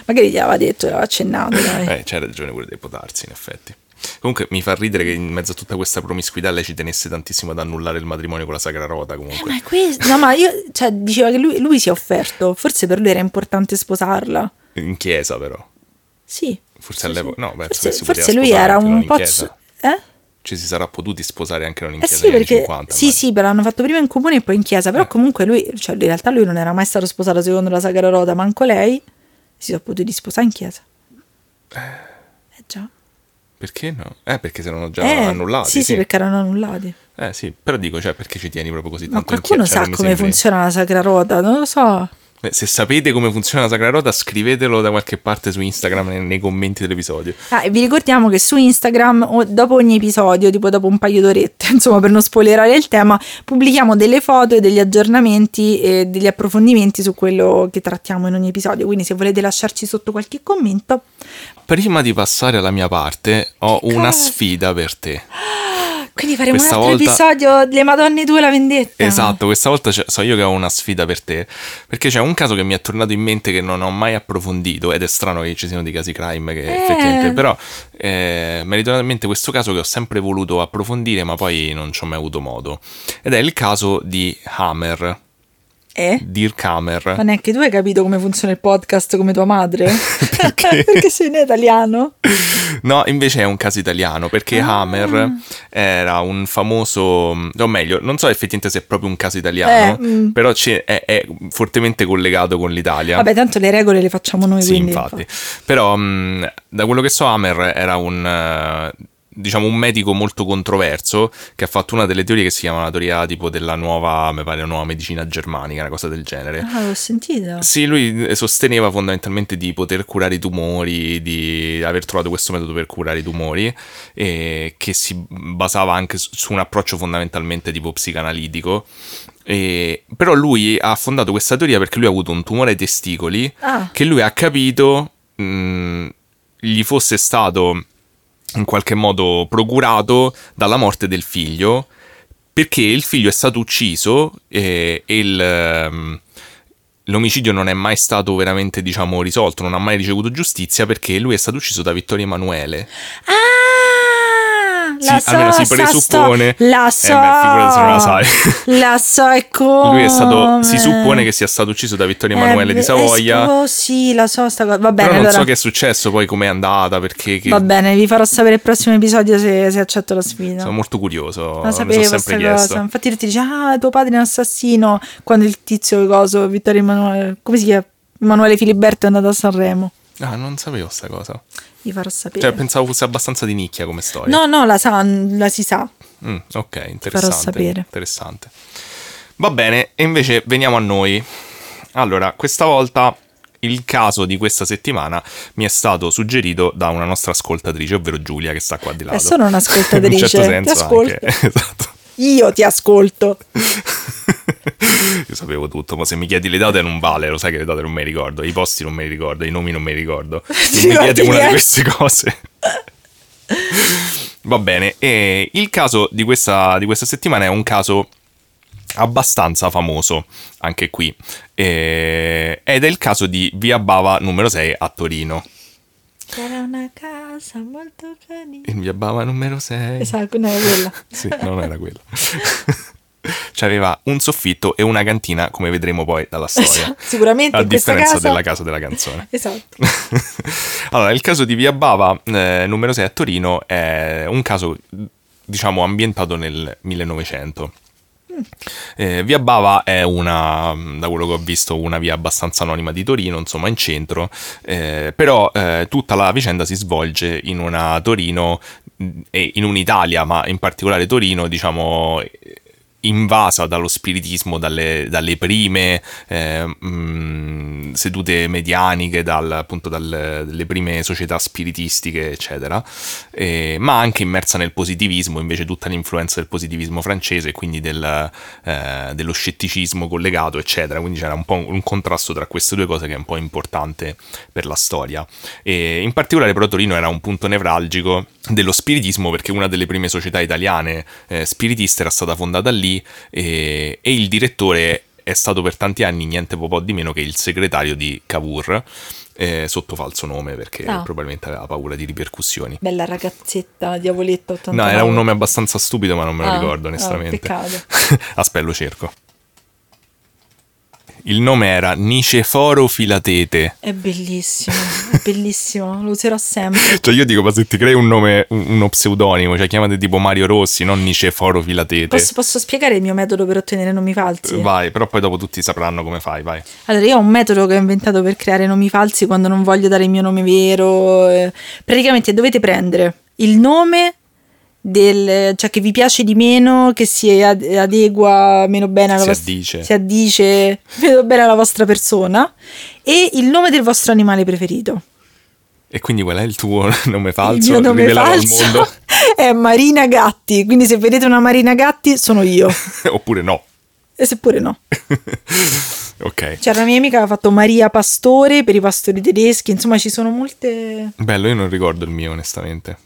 magari gli aveva detto, l'aveva accennato, dai. eh, c'è ragione pure dei potarsi, in effetti. Comunque mi fa ridere che in mezzo a tutta questa promiscuità lei ci tenesse tantissimo ad annullare il matrimonio con la Sacra Rota, Eh, comunque. ma è questo, no, ma io, cioè, diceva che lui, lui si è offerto, forse per lui era importante sposarla. In chiesa però. Sì. Forse Sì, all'epoca- sì. no, beh, forse, forse lui era un po'... chiesa. Eh? Ci si sarà potuti sposare anche non in Eh chiesa sì, negli anni perché 50. sì, ma- sì, però l'hanno fatto prima in comune e poi in chiesa. Però comunque lui, cioè in realtà lui non era mai stato sposato secondo la Sacra Rota, manco lei si sono potuti sposare in chiesa. Eh. Perché no? Eh, perché si erano già Eh, annullati. Sì, sì, perché erano annullati. Eh sì, però dico, cioè, perché ci tieni proprio così Ma tanto in qualcuno sa come funziona la Sacra Rota, non lo so. Eh, Se sapete come funziona la Sacra Rota, scrivetelo da qualche parte su Instagram nei, nei commenti dell'episodio. Ah, e vi ricordiamo che su Instagram, dopo ogni episodio, tipo dopo un paio d'orette, insomma, per non spoilerare il tema, pubblichiamo delle foto e degli aggiornamenti e degli approfondimenti su quello che trattiamo in ogni episodio. Quindi, se volete lasciarci sotto qualche commento, Prima di passare alla mia parte, ho Che una cosa? sfida per te. quindi faremo Questa un altro volta- episodio delle Madonne 2 la vendetta. Esatto, questa volta so io che ho una sfida per te. Perché c'è un caso che mi è tornato in mente che non ho mai approfondito. Ed è strano che ci siano dei casi crime che Eh. effettivamente. Però eh, mi è ritornato in mente questo caso che ho sempre voluto approfondire, ma poi non ci ho mai avuto modo. Ed è il caso di Hammer. Eh? Dirk Hammer. Ma neanche tu hai capito come funziona il podcast come tua madre? Perché? Perché sei in italiano? No, invece è un caso italiano perché Ah. Hammer era un famoso, o meglio, non so effettivamente se è proprio un caso italiano, Eh, mm. però è, è fortemente collegato con l'Italia. Vabbè, tanto le regole le facciamo noi, sì, quindi. infatti. Però mh, da quello che so Hammer era un... eh, diciamo, un medico molto controverso che ha fatto una delle teorie che si chiama la teoria tipo della nuova, mi pare, nuova medicina germanica, una cosa del genere. Ah, l'ho sentita. Sì, lui sosteneva fondamentalmente di poter curare i tumori, di aver trovato questo metodo per curare i tumori, e che si basava anche su un approccio fondamentalmente tipo psicanalitico. E, però lui ha fondato questa teoria perché lui ha avuto un tumore ai testicoli Ah. che lui ha capito mh, gli fosse stato in qualche modo procurato dalla morte del figlio perché il figlio è stato ucciso e, e il, ehm, l'omicidio non è mai stato veramente diciamo risolto, non ha mai ricevuto giustizia perché lui è stato ucciso da Vittorio Emanuele. Ah, la Sì, so, almeno si presuppone. sto- la Eh so. beh, figurati se non la sai. La so e come. Lui è stato, si suppone che sia stato ucciso da Vittorio Emanuele Eh, di beh, Savoia. Oh sì, la so sta cosa. Va bene, Però non allora. so che è successo, poi com'è andata, perché che- Va bene, vi farò sapere il prossimo episodio se, se accetto la sfida. sono molto curioso. La mi sono sapevo sempre chiesto. cosa. Infatti lui ti dice, ah, tuo padre è un assassino. Quando il tizio coso, Vittorio Emanuele, come si chiama? Emanuele Filiberto è andato a Sanremo. Ah, non sapevo sta cosa. Vi farò sapere. Cioè, pensavo fosse abbastanza di nicchia come storia. no, no, la, sa, la si sa. Mm, ok, interessante. sapere. Interessante. Va bene, e invece veniamo a noi. Allora, questa volta il caso di questa settimana mi è stato suggerito da una nostra ascoltatrice, ovvero Giulia, che sta qua di lato. È solo un'ascoltatrice, In un certo senso anche. Esatto. Io ti ascolto. Io sapevo tutto, ma se mi chiedi le date non vale, lo sai che le date non mi ricordo, i posti non mi ricordo, i nomi non mi ricordo. Ti Se mi chiedi una di queste cose. Va bene, e il caso di questa, di questa settimana è un caso abbastanza famoso, anche qui, e- ed è il caso di Via Bava numero 6 a Torino. C'era una casa molto carina. In Via Bava numero 6. Esatto, non è quella. Sì, non era quello. C'aveva un soffitto e una cantina, come vedremo poi dalla storia. Esatto, Sicuramente A differenza casa... della casa della canzone. Esatto. allora, il caso di Via Bava, eh, numero 6 a Torino, è un caso, diciamo, ambientato nel 1900. Eh, via Bava è una, da quello che ho visto, una via abbastanza anonima di Torino, insomma in centro, eh, però eh, tutta la vicenda si svolge in una Torino mh, e in un'Italia, ma in particolare Torino, diciamo invasa dallo spiritismo, dalle, dalle prime eh, mh, sedute medianiche, dal, appunto dal- dalle prime società spiritistiche, eccetera, eh, ma anche immersa nel positivismo, invece tutta l'influenza del positivismo francese, quindi del, eh, dello scetticismo collegato, eccetera. Quindi c'era un po' un contrasto tra queste due cose che è un po' importante per la storia. E in particolare però Torino era un punto nevralgico dello spiritismo perché una delle prime società italiane eh, spiritiste era stata fondata lì e, e il direttore è stato per tanti anni niente po' di meno che il segretario di Cavour eh, sotto falso nome perché Ah. probabilmente aveva paura di ripercussioni. Bella ragazzetta, diavoletto 89. No, era un nome abbastanza stupido, ma non me lo Ah, ricordo ah, onestamente. peccato. Aspetta, lo cerco. Il nome era Niceforo Filatete. È bellissimo, è bellissimo, lo userò sempre. Cioè, io dico, ma se ti crei un nome, un- uno pseudonimo, cioè chiamate tipo Mario Rossi, non Niceforo Filatete. Posso, posso spiegare il mio metodo per ottenere nomi falsi? Vai, però poi dopo tutti sapranno come fai, vai. Allora, io ho un metodo che ho inventato per creare nomi falsi quando non voglio dare il mio nome vero. eh. Praticamente dovete prendere il nome del, cioè che vi piace di meno, che si ad- adegua meno bene alla Si vostra addice. si addice meno bene alla vostra persona e il nome del vostro animale preferito. E quindi qual è il tuo nome il falso? mio nome falso è Marina Gatti, quindi se vedete una Marina Gatti sono io. Oppure no. E seppure no. ok. C'era una mia amica che aveva fatto Maria Pastore per i pastori tedeschi, insomma ci sono molte... Bello, io non ricordo il mio, onestamente.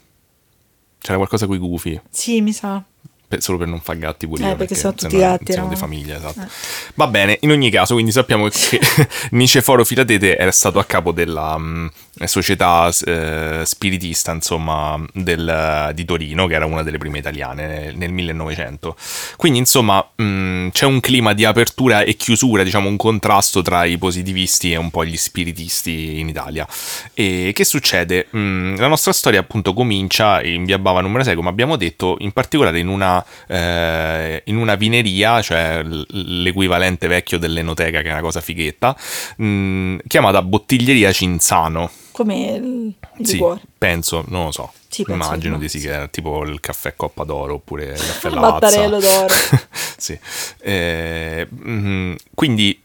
C'era qualcosa con i gufi. Sì, mi sa. Per- solo per non far gatti pure Eh, io, perché sono tutti gatti, siamo no? di famiglia esatto. Eh. va bene in ogni caso quindi sappiamo che Niceforo Filatete era stato a capo della mh, società eh, spiritista insomma del- di Torino che era una delle prime italiane nel, nel 1900 quindi insomma mh, c'è un clima di apertura e chiusura diciamo un contrasto tra i positivisti e un po' gli spiritisti in Italia e che succede? Mh, la nostra storia appunto comincia in via Bava numero 6 come abbiamo detto in particolare in una, eh, in una vineria cioè l'equivalente vecchio dell'enoteca che è una cosa fighetta mh, chiamata Bottiglieria Cinzano come il, il Sì, liquore. penso, non lo so. Sì, Immagino di sì, che era tipo il caffè Coppa d'Oro oppure il caffè Il Lavazza. Mattarello d'oro. sì. Eh, mm, quindi,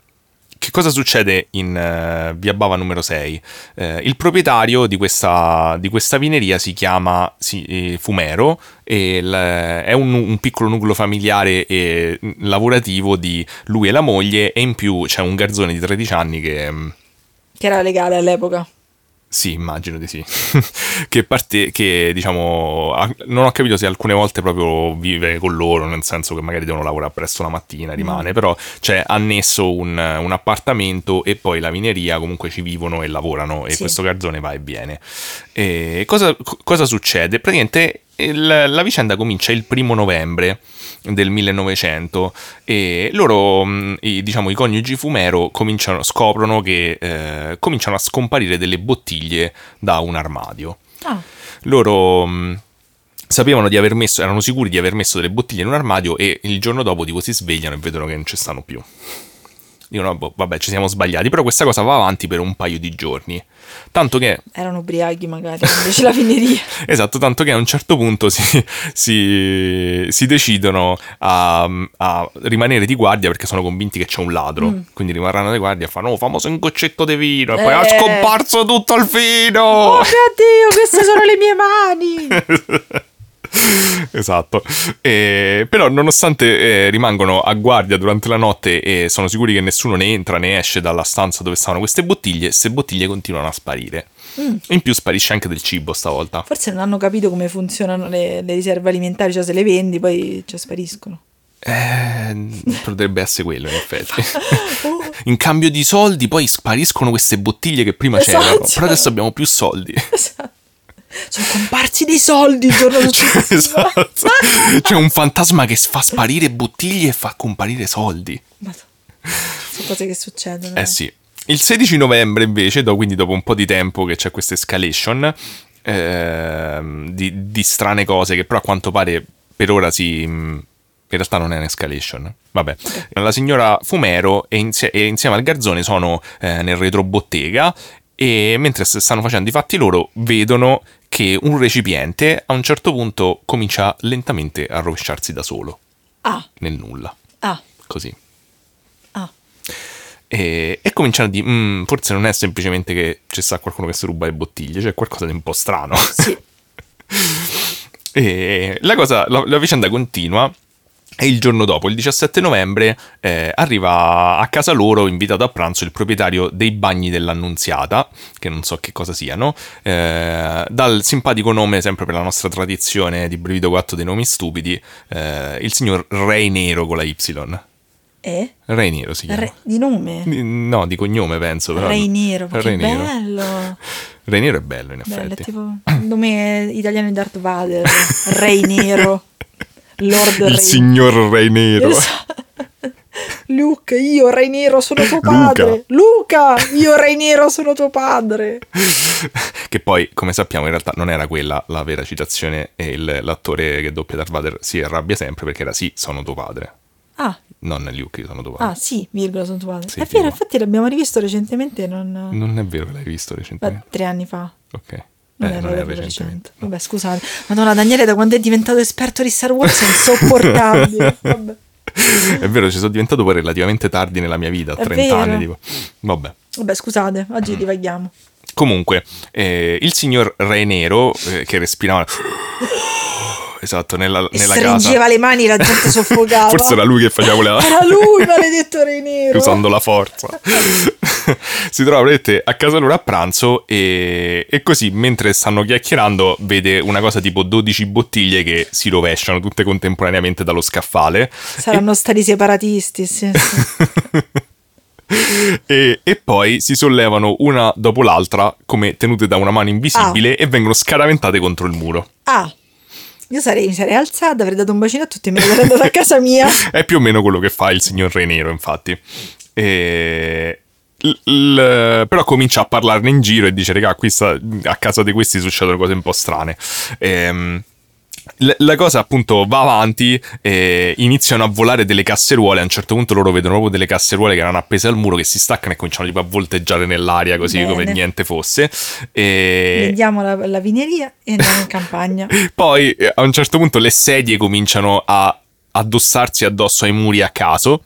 che cosa succede in eh, Via Bava numero 6? Eh, il proprietario di questa, di questa vineria si chiama sì, eh, Fumero il- è un, un piccolo nucleo familiare e lavorativo di lui e la moglie e in più c'è un garzone di 13 anni che... mm, Che era legale all'epoca. Sì, immagino di sì. che parte, che diciamo, non ho capito se alcune volte proprio vive con loro, nel senso che magari devono lavorare presto la mattina, rimane, però c'è annesso un, un appartamento e poi la vineria, comunque ci vivono e lavorano e Sì. questo garzone va e viene. E cosa, co- cosa succede? Praticamente il- la vicenda comincia il primo novembre del 1900 e loro, mh, i, diciamo, i coniugi Fumero cominciano, scoprono che eh, cominciano a scomparire delle bottiglie da un armadio. Ah, Loro mh, sapevano di aver messo, erano sicuri di aver messo delle bottiglie in un armadio e il giorno dopo tipo si svegliano e vedono che non ci stanno più. Dicono, "Boh, vabbè, ci siamo sbagliati, però questa cosa va avanti per un paio di giorni. Tanto che erano ubriachi magari, invece la fineria. Esatto, tanto che a un certo punto si, si- si decidono a, a rimanere di guardia perché sono convinti che c'è un ladro. Quindi rimarranno di guardia e fanno, oh, famoso un goccetto di vino. E poi Eh. ha scomparso tutto il vino. Oh mio Dio, queste sono le mie mani! esatto. E- però, nonostante eh, rimangono a guardia durante la notte e sono sicuri che nessuno ne entra né esce dalla stanza dove stavano queste bottiglie, queste bottiglie continuano a sparire. In più sparisce anche del cibo stavolta. Forse non hanno capito come funzionano le, le riserve alimentari, cioè se le vendi poi ci spariscono. Eh, potrebbe essere quello, in effetti. In cambio di soldi, poi spariscono queste bottiglie che prima Esatto. c'erano. Però adesso abbiamo più soldi. Esatto. Sono comparsi dei soldi il giorno successivo. esatto. C'è un fantasma che fa sparire bottiglie e fa comparire soldi. Madonna. Sono cose che succedono. Eh sì. Il 16 novembre, invece, do- quindi dopo un po' di tempo che c'è questa escalation ehm, di, di strane cose, che però a quanto pare per ora si. In realtà non è un'escalation. Vabbè. La signora Fumero e, insie- e insieme al garzone sono eh, nel retrobottega e mentre stanno facendo i fatti loro vedono che un recipiente a un certo punto comincia lentamente a rovesciarsi da solo, Ah, nel nulla. ah, Così. ah. E, e cominciano a dire, "Mm, forse non è semplicemente che c'è sta qualcuno che si ruba le bottiglie, c'è qualcosa di un po' strano. Sì. e la cosa, la, la vicenda continua. E il giorno dopo, il 17 novembre, eh, arriva a casa loro, invitato a pranzo, il proprietario dei bagni dell'Annunziata, che non so che cosa siano, eh, dal simpatico nome, sempre per la nostra tradizione di Brivido 4 dei nomi stupidi, eh, il signor Re Nero con la Y. Eh? Re Nero si chiama. Re- di nome? Di- No, di cognome penso. Però. Re Nero, ma che Re Nero. bello. Re Nero è bello in Bello, è effetti. tipo il nome italiano di Darth Vader. Re Nero. Lord Il Re signor Re Nero. Esatto. Luke, io Re Nero sono tuo Luca. padre. Luca, io Re Nero sono tuo padre. che poi, come sappiamo, in realtà non era quella la vera citazione e il- l'attore che doppia Darth Vader si arrabbia sempre perché era sì, sono tuo padre. Ah, Non Luke, io sono tuo padre. ah sì, virgola sono tuo padre. Sì, è vero, infatti l'abbiamo rivisto recentemente, non... Non è vero che l'hai visto Beh, recentemente. tre anni fa. Ok. Non Eh, era non proprio recentemente. recente. Vabbè, scusate. Madonna, Daniele, da quando è diventato esperto di Star Wars è insopportabile. Vabbè. È vero, ci sono diventato poi relativamente tardi nella mia vita, a È 30 vero. anni. Tipo. Vabbè. Vabbè, scusate, Mm. oggi divaghiamo. Comunque, eh, il signor Re Nero, eh, che respirava... Esatto, nella, E nella stringeva casa. le mani, la gente soffocava. Forse era lui che faceva le... Era lui, maledetto Re Nero. usando la forza. si trova vedete, a casa loro a pranzo e, e così mentre stanno chiacchierando vede una cosa tipo 12 bottiglie che si rovesciano tutte contemporaneamente dallo scaffale. Saranno stati separatisti, sì, sì. E, e poi si sollevano una dopo l'altra come tenute da una mano invisibile e vengono scaraventate contro il muro. Ah, io sarei, mi sarei alzata, avrei dato un bacino a tutti e me ne sarei a casa mia. È più o meno quello che fa il signor Re infatti. E... l- l- però comincia a parlarne in giro e dice: Regà, sta- a casa di questi succedono cose un po' strane. Ehm, la cosa appunto va avanti, iniziano a volare delle casseruole, a un certo punto loro vedono proprio delle casseruole che erano appese al muro che si staccano e cominciano tipo a volteggiare nell'aria così Bene. come niente fosse. E... Vendiamo la, la vineria e andiamo in campagna. Poi eh, a un certo punto le sedie cominciano a addossarsi addosso ai muri a caso.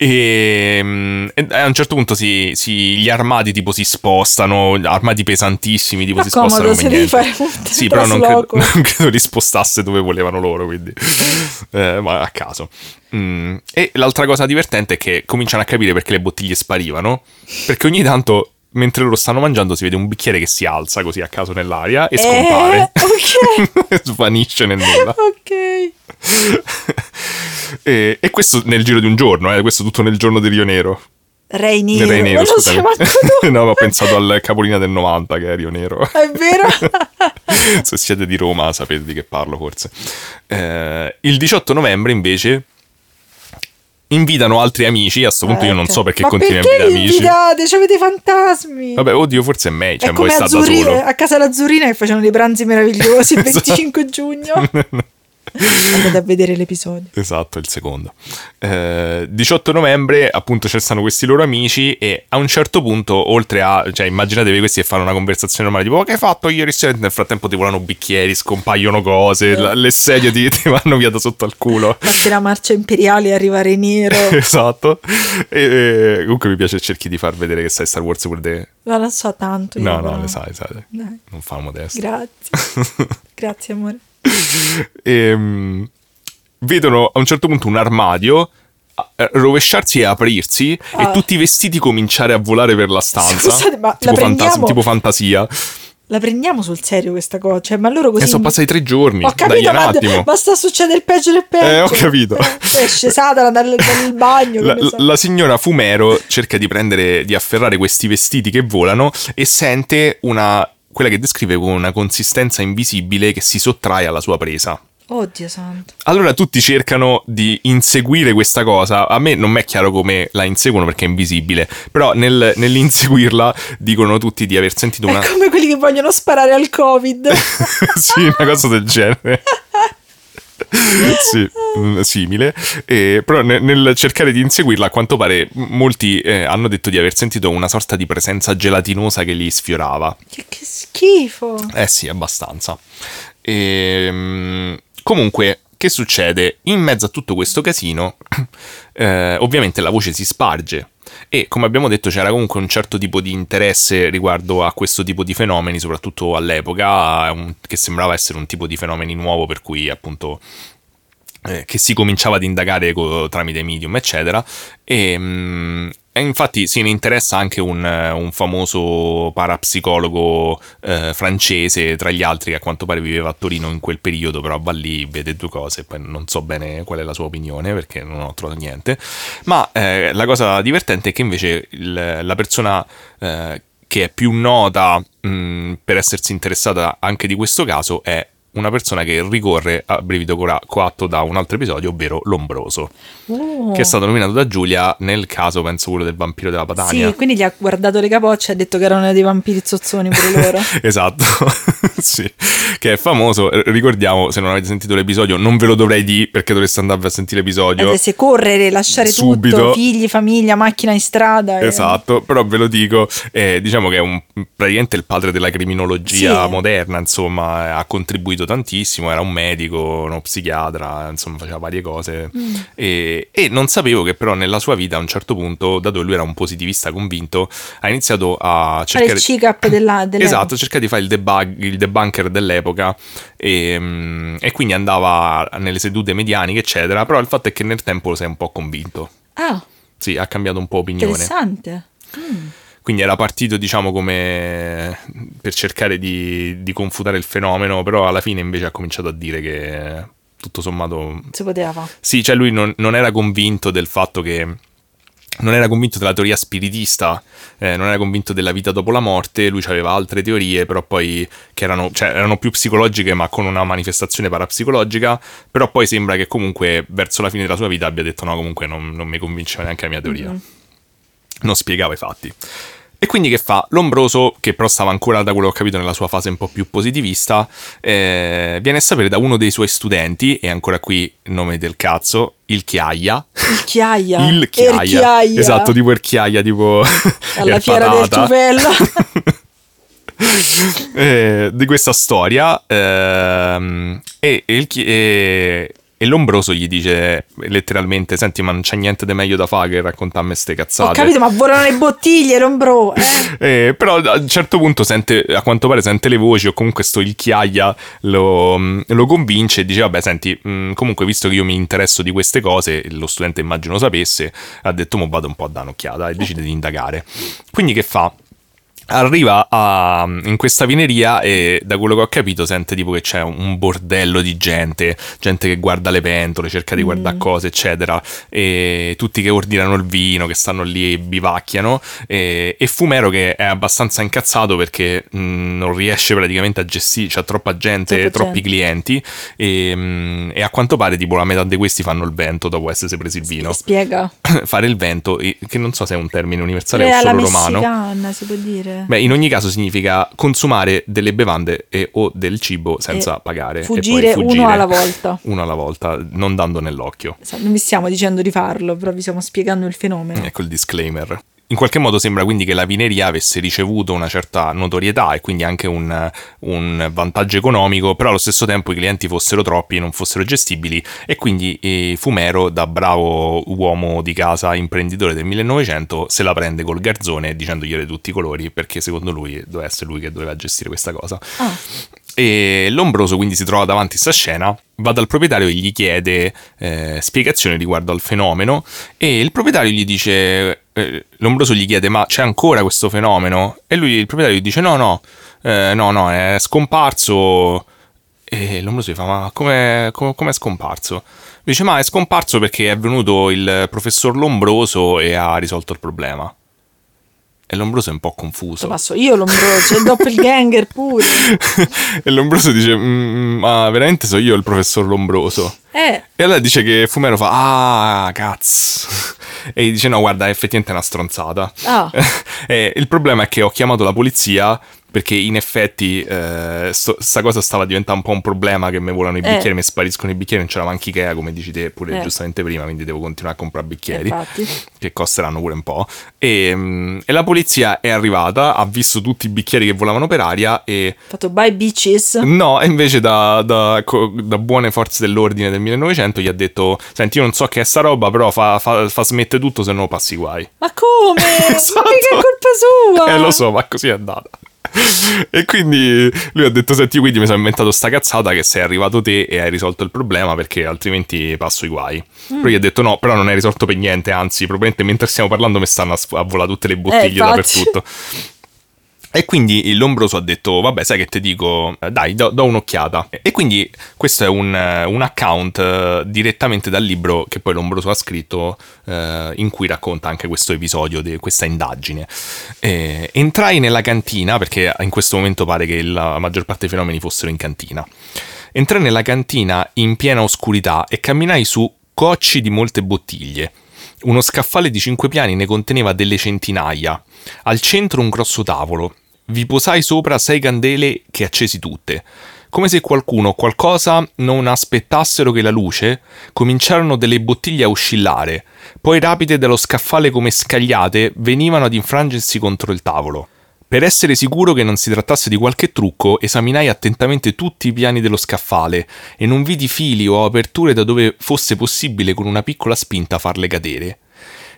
E, mm, e a un certo punto si, si- gli armadi tipo si spostano, armadi pesantissimi tipo Ma si spostano comodo, come se devi niente. Sì, però non credo, non credo li spostasse dove volevano loro, quindi eh, ma a caso. Mm, E l'altra cosa divertente è che cominciano a capire perché le bottiglie sparivano, perché ogni tanto mentre loro stanno mangiando si vede un bicchiere che si alza così a caso nell'aria e scompare. Eh, ok. Svanisce nel nulla. ok. E, e questo nel giro di un giorno, eh, questo tutto nel giorno di Rio Nero. Re nero. Re Nero, no, ma ho pensato al capolina del 90 che è Rio Nero. È vero? Se siete di Roma sapete di che parlo forse. Eh, il 18 novembre invece invitano altri amici, a sto punto io non so perché Ma continui a perché invitare li amici. invitate? C'avete i fantasmi. Vabbè, oddio, forse è meglio, cioè è come da Azzurri- a casa l'Azzurrina che facevano dei pranzi meravigliosi il Esatto. 25 giugno. Andate a vedere l'episodio. Esatto, il secondo. Eh, 18 novembre, appunto, ci stanno questi loro amici e a un certo punto, oltre a... Cioè, immaginatevi questi che fanno una conversazione normale, tipo, "Oh, che hai fatto ieri sera? Nel frattempo ti volano bicchieri, scompaiono cose, la- le sedie ti, ti vanno via da sotto al culo. Fatti la marcia imperiale e arrivare nero. esatto. E, e comunque mi piace cerchi di far vedere che sai Star Wars pure te. Ma non so tanto. No, però. no, le sai, sai. Dai, Non fa modesto. grazie. grazie, amore. Ehm, vedono a un certo punto un armadio eh, rovesciarsi e aprirsi Ah. e tutti i vestiti cominciare a volare per la stanza. Scusate, ma tipo, prendiamo- tipo fantasia. La prendiamo sul serio questa cosa? Cioè, ma loro così... E sono passati tre giorni. Ho Dai, capito, un ma, attimo. ma sta succedendo il peggio del peggio. Eh, ho capito. Eh, esce Satana dal, dal bagno. La, so. la signora Fumero cerca di prendere, di afferrare questi vestiti che volano e sente una, quella che descrive come una consistenza invisibile che si sottrae alla sua presa. Oddio santo. Allora tutti cercano di inseguire questa cosa. A me non mi è chiaro come la inseguono perché è invisibile. Però nel- nell'inseguirla dicono tutti di aver sentito una. È come quelli che vogliono sparare al Covid. sì, una cosa del genere. sì, mm, simile. E, però ne- nel, cercare di inseguirla, a quanto pare, molti eh, hanno detto di aver sentito una sorta di presenza gelatinosa che li sfiorava. che, che schifo. Eh sì, abbastanza. Ehm, comunque, che succede? In mezzo a tutto questo casino, eh, ovviamente la voce si sparge. E come abbiamo detto c'era comunque un certo tipo di interesse riguardo a questo tipo di fenomeni, soprattutto all'epoca, un- che sembrava essere un tipo di fenomeni nuovo per cui appunto eh, che si cominciava ad indagare co- tramite medium, eccetera. E, mm, e infatti se ne interessa anche un, eh, un famoso parapsicologo eh, francese, tra gli altri, che a quanto pare viveva a Torino in quel periodo, però va lì, vede due cose, poi non so bene qual è la sua opinione perché non ho trovato niente. Ma eh, la cosa divertente è che invece il- la persona eh, che è più nota mh, per essersi interessata anche di questo caso è una persona che ricorre a brivido cora- coatto da un altro episodio, ovvero Lombroso, Uh. che è stato nominato da Giulia nel caso, penso, quello del vampiro della Padania. Sì, quindi gli ha guardato le capocce e ha detto che erano dei vampiri zozzoni pure loro. esatto, sì, che è famoso. Ricordiamo, se non avete sentito l'episodio, non ve lo dovrei dire perché dovreste andare a sentire l'episodio. Eh, se correre, lasciare Subito. tutto, figli, famiglia, macchina in strada. e- Esatto, però ve lo dico, eh, diciamo che è un, praticamente il padre della criminologia Sì. moderna, insomma, ha contribuito tantissimo, era un medico, uno psichiatra, insomma, faceva varie cose Mm. e, e non sapevo che però nella sua vita a un certo punto, dato che lui era un positivista convinto, ha iniziato a Fare cercare... il check-up della, Esatto, cercare di fare il, debug, il debunker dell'epoca e, mm, e quindi andava nelle sedute medianiche, eccetera. Però il fatto è che nel tempo lo sei un po' convinto. Ah, Sì, ha cambiato un po' opinione. interessante. Quindi era partito, diciamo, come per cercare di, di confutare il fenomeno, però alla fine invece ha cominciato a dire che tutto sommato... Si poteva. Sì, cioè lui non, non era convinto del fatto che... Non era convinto della teoria spiritista, eh, non era convinto della vita dopo la morte, lui aveva altre teorie, però poi che erano, cioè, erano più psicologiche ma con una manifestazione parapsicologica, però poi sembra che comunque verso la fine della sua vita abbia detto no, comunque non, non mi convinceva neanche la mia teoria Mm-hmm. non spiegava i fatti. E quindi che fa? Lombroso, che però stava ancora da quello che ho capito nella sua fase un po' più positivista, eh, viene a sapere da uno dei suoi studenti, e ancora qui il nome del cazzo, il Chiaia. Il Chiaia. Il Chiaia. Chiaia. Esatto, tipo il Chiaia, tipo... Alla fiera del ciufello. eh, di questa storia ehm, e, e, il, e, e Lombroso gli dice letteralmente: Senti, ma non c'è niente di meglio da fare che raccontarmi ste cazzate. Ho capito, ma volano le bottiglie, Lombro. Eh? eh, però a un certo punto sente, a quanto pare sente le voci, o comunque sto il chiaia lo, lo convince e dice: Vabbè, senti, mh, mm, comunque, visto che io mi interesso di queste cose, lo studente immagino sapesse, ha detto: Mo vado un po' a dare un'occhiata e decide di indagare. Quindi che fa? Arriva a, in questa vineria e da quello che ho capito sente tipo che c'è un bordello di gente, gente che guarda le pentole, cerca di guardare mm. cose, eccetera, e tutti che ordinano il vino, che stanno lì e bivacchiano, e, e Fumero che è abbastanza incazzato perché mh, mm, non riesce praticamente a gestire, c'è troppa gente, Troppo troppi gente. clienti, e, mh, mm, e, a quanto pare tipo la metà di questi fanno il vento dopo essersi presi il vino. Spiega. Fare il vento, che non so se è un termine universale o solo romano. si può dire. Beh, in ogni caso significa consumare delle bevande e, o del cibo senza e pagare. Fuggire, e poi fuggire uno alla volta. Uno alla volta, non dando nell'occhio. Non vi stiamo dicendo di farlo, però vi stiamo spiegando il fenomeno. Ecco il disclaimer. In qualche modo sembra quindi che la vineria avesse ricevuto una certa notorietà e quindi anche un, un, vantaggio economico, però allo stesso tempo i clienti fossero troppi e non fossero gestibili e quindi eh, Fumero, da bravo uomo di casa imprenditore del 1900, se la prende col garzone dicendogliele tutti i colori perché secondo lui doveva essere lui che doveva gestire questa cosa. Ah. E Lombroso quindi si trova davanti a questa scena, va dal proprietario e gli chiede eh, spiegazioni riguardo al fenomeno e il proprietario gli dice, eh, Lombroso gli chiede ma c'è ancora questo fenomeno? E lui, il proprietario gli dice no no, eh, no no, è scomparso. E Lombroso gli fa ma come è scomparso? Dice ma è scomparso perché è venuto il professor Lombroso e ha risolto il problema. E l'ombroso è un po' confuso. Passo io l'ombroso, il doppelganger pure. e l'ombroso dice, mm, mm, ma veramente so io il professor Lombroso? Eh. E allora dice che Fumero fa, ah, cazzo. E gli dice, no, guarda, effettivamente è una stronzata. Oh. e il problema è che ho chiamato la polizia perché in effetti eh, sto, sta cosa stava diventando un po' un problema che mi volano i eh. bicchieri, eh. mi spariscono i bicchieri, non c'era manchi Ikea come dici te pure eh. giustamente prima, quindi devo continuare a comprare bicchieri Infatti. che costeranno pure un po'. E, mm, e, la polizia è arrivata, ha visto tutti i bicchieri che volavano per aria e... Fatto bye bitches? No, e invece da, da, da, buone forze dell'ordine del 1900 gli ha detto, senti io non so che è sta roba, però fa, fa, fa smette tutto se no passi guai. Ma come? esatto. Ma che è colpa sua? Eh lo so, ma così è andata. e quindi lui ha detto: Senti, quindi mi sono inventato sta cazzata che sei arrivato te e hai risolto il problema perché altrimenti passo i guai. Mm. Gli ha detto: No, però non hai risolto per niente. Anzi, probabilmente mentre stiamo parlando mi stanno a, a volare tutte le bottiglie eh, dappertutto. E quindi l'ombroso ha detto, vabbè, sai che ti dico, dai, do, do un'occhiata. E quindi questo è un, un account uh, direttamente dal libro che poi l'ombroso ha scritto, uh, in cui racconta anche questo episodio di questa indagine. E, entrai nella cantina, perché in questo momento pare che la maggior parte dei fenomeni fossero in cantina. Entrai nella cantina in piena oscurità e camminai su cocci di molte bottiglie. Uno scaffale di cinque piani ne conteneva delle centinaia. Al centro un grosso tavolo. Vi posai sopra sei candele che accesi tutte. Come se qualcuno o qualcosa non aspettassero che la luce, cominciarono delle bottiglie a oscillare, poi rapide dallo scaffale come scagliate venivano ad infrangersi contro il tavolo. Per essere sicuro che non si trattasse di qualche trucco, esaminai attentamente tutti i piani dello scaffale e non vidi fili o aperture da dove fosse possibile con una piccola spinta farle cadere.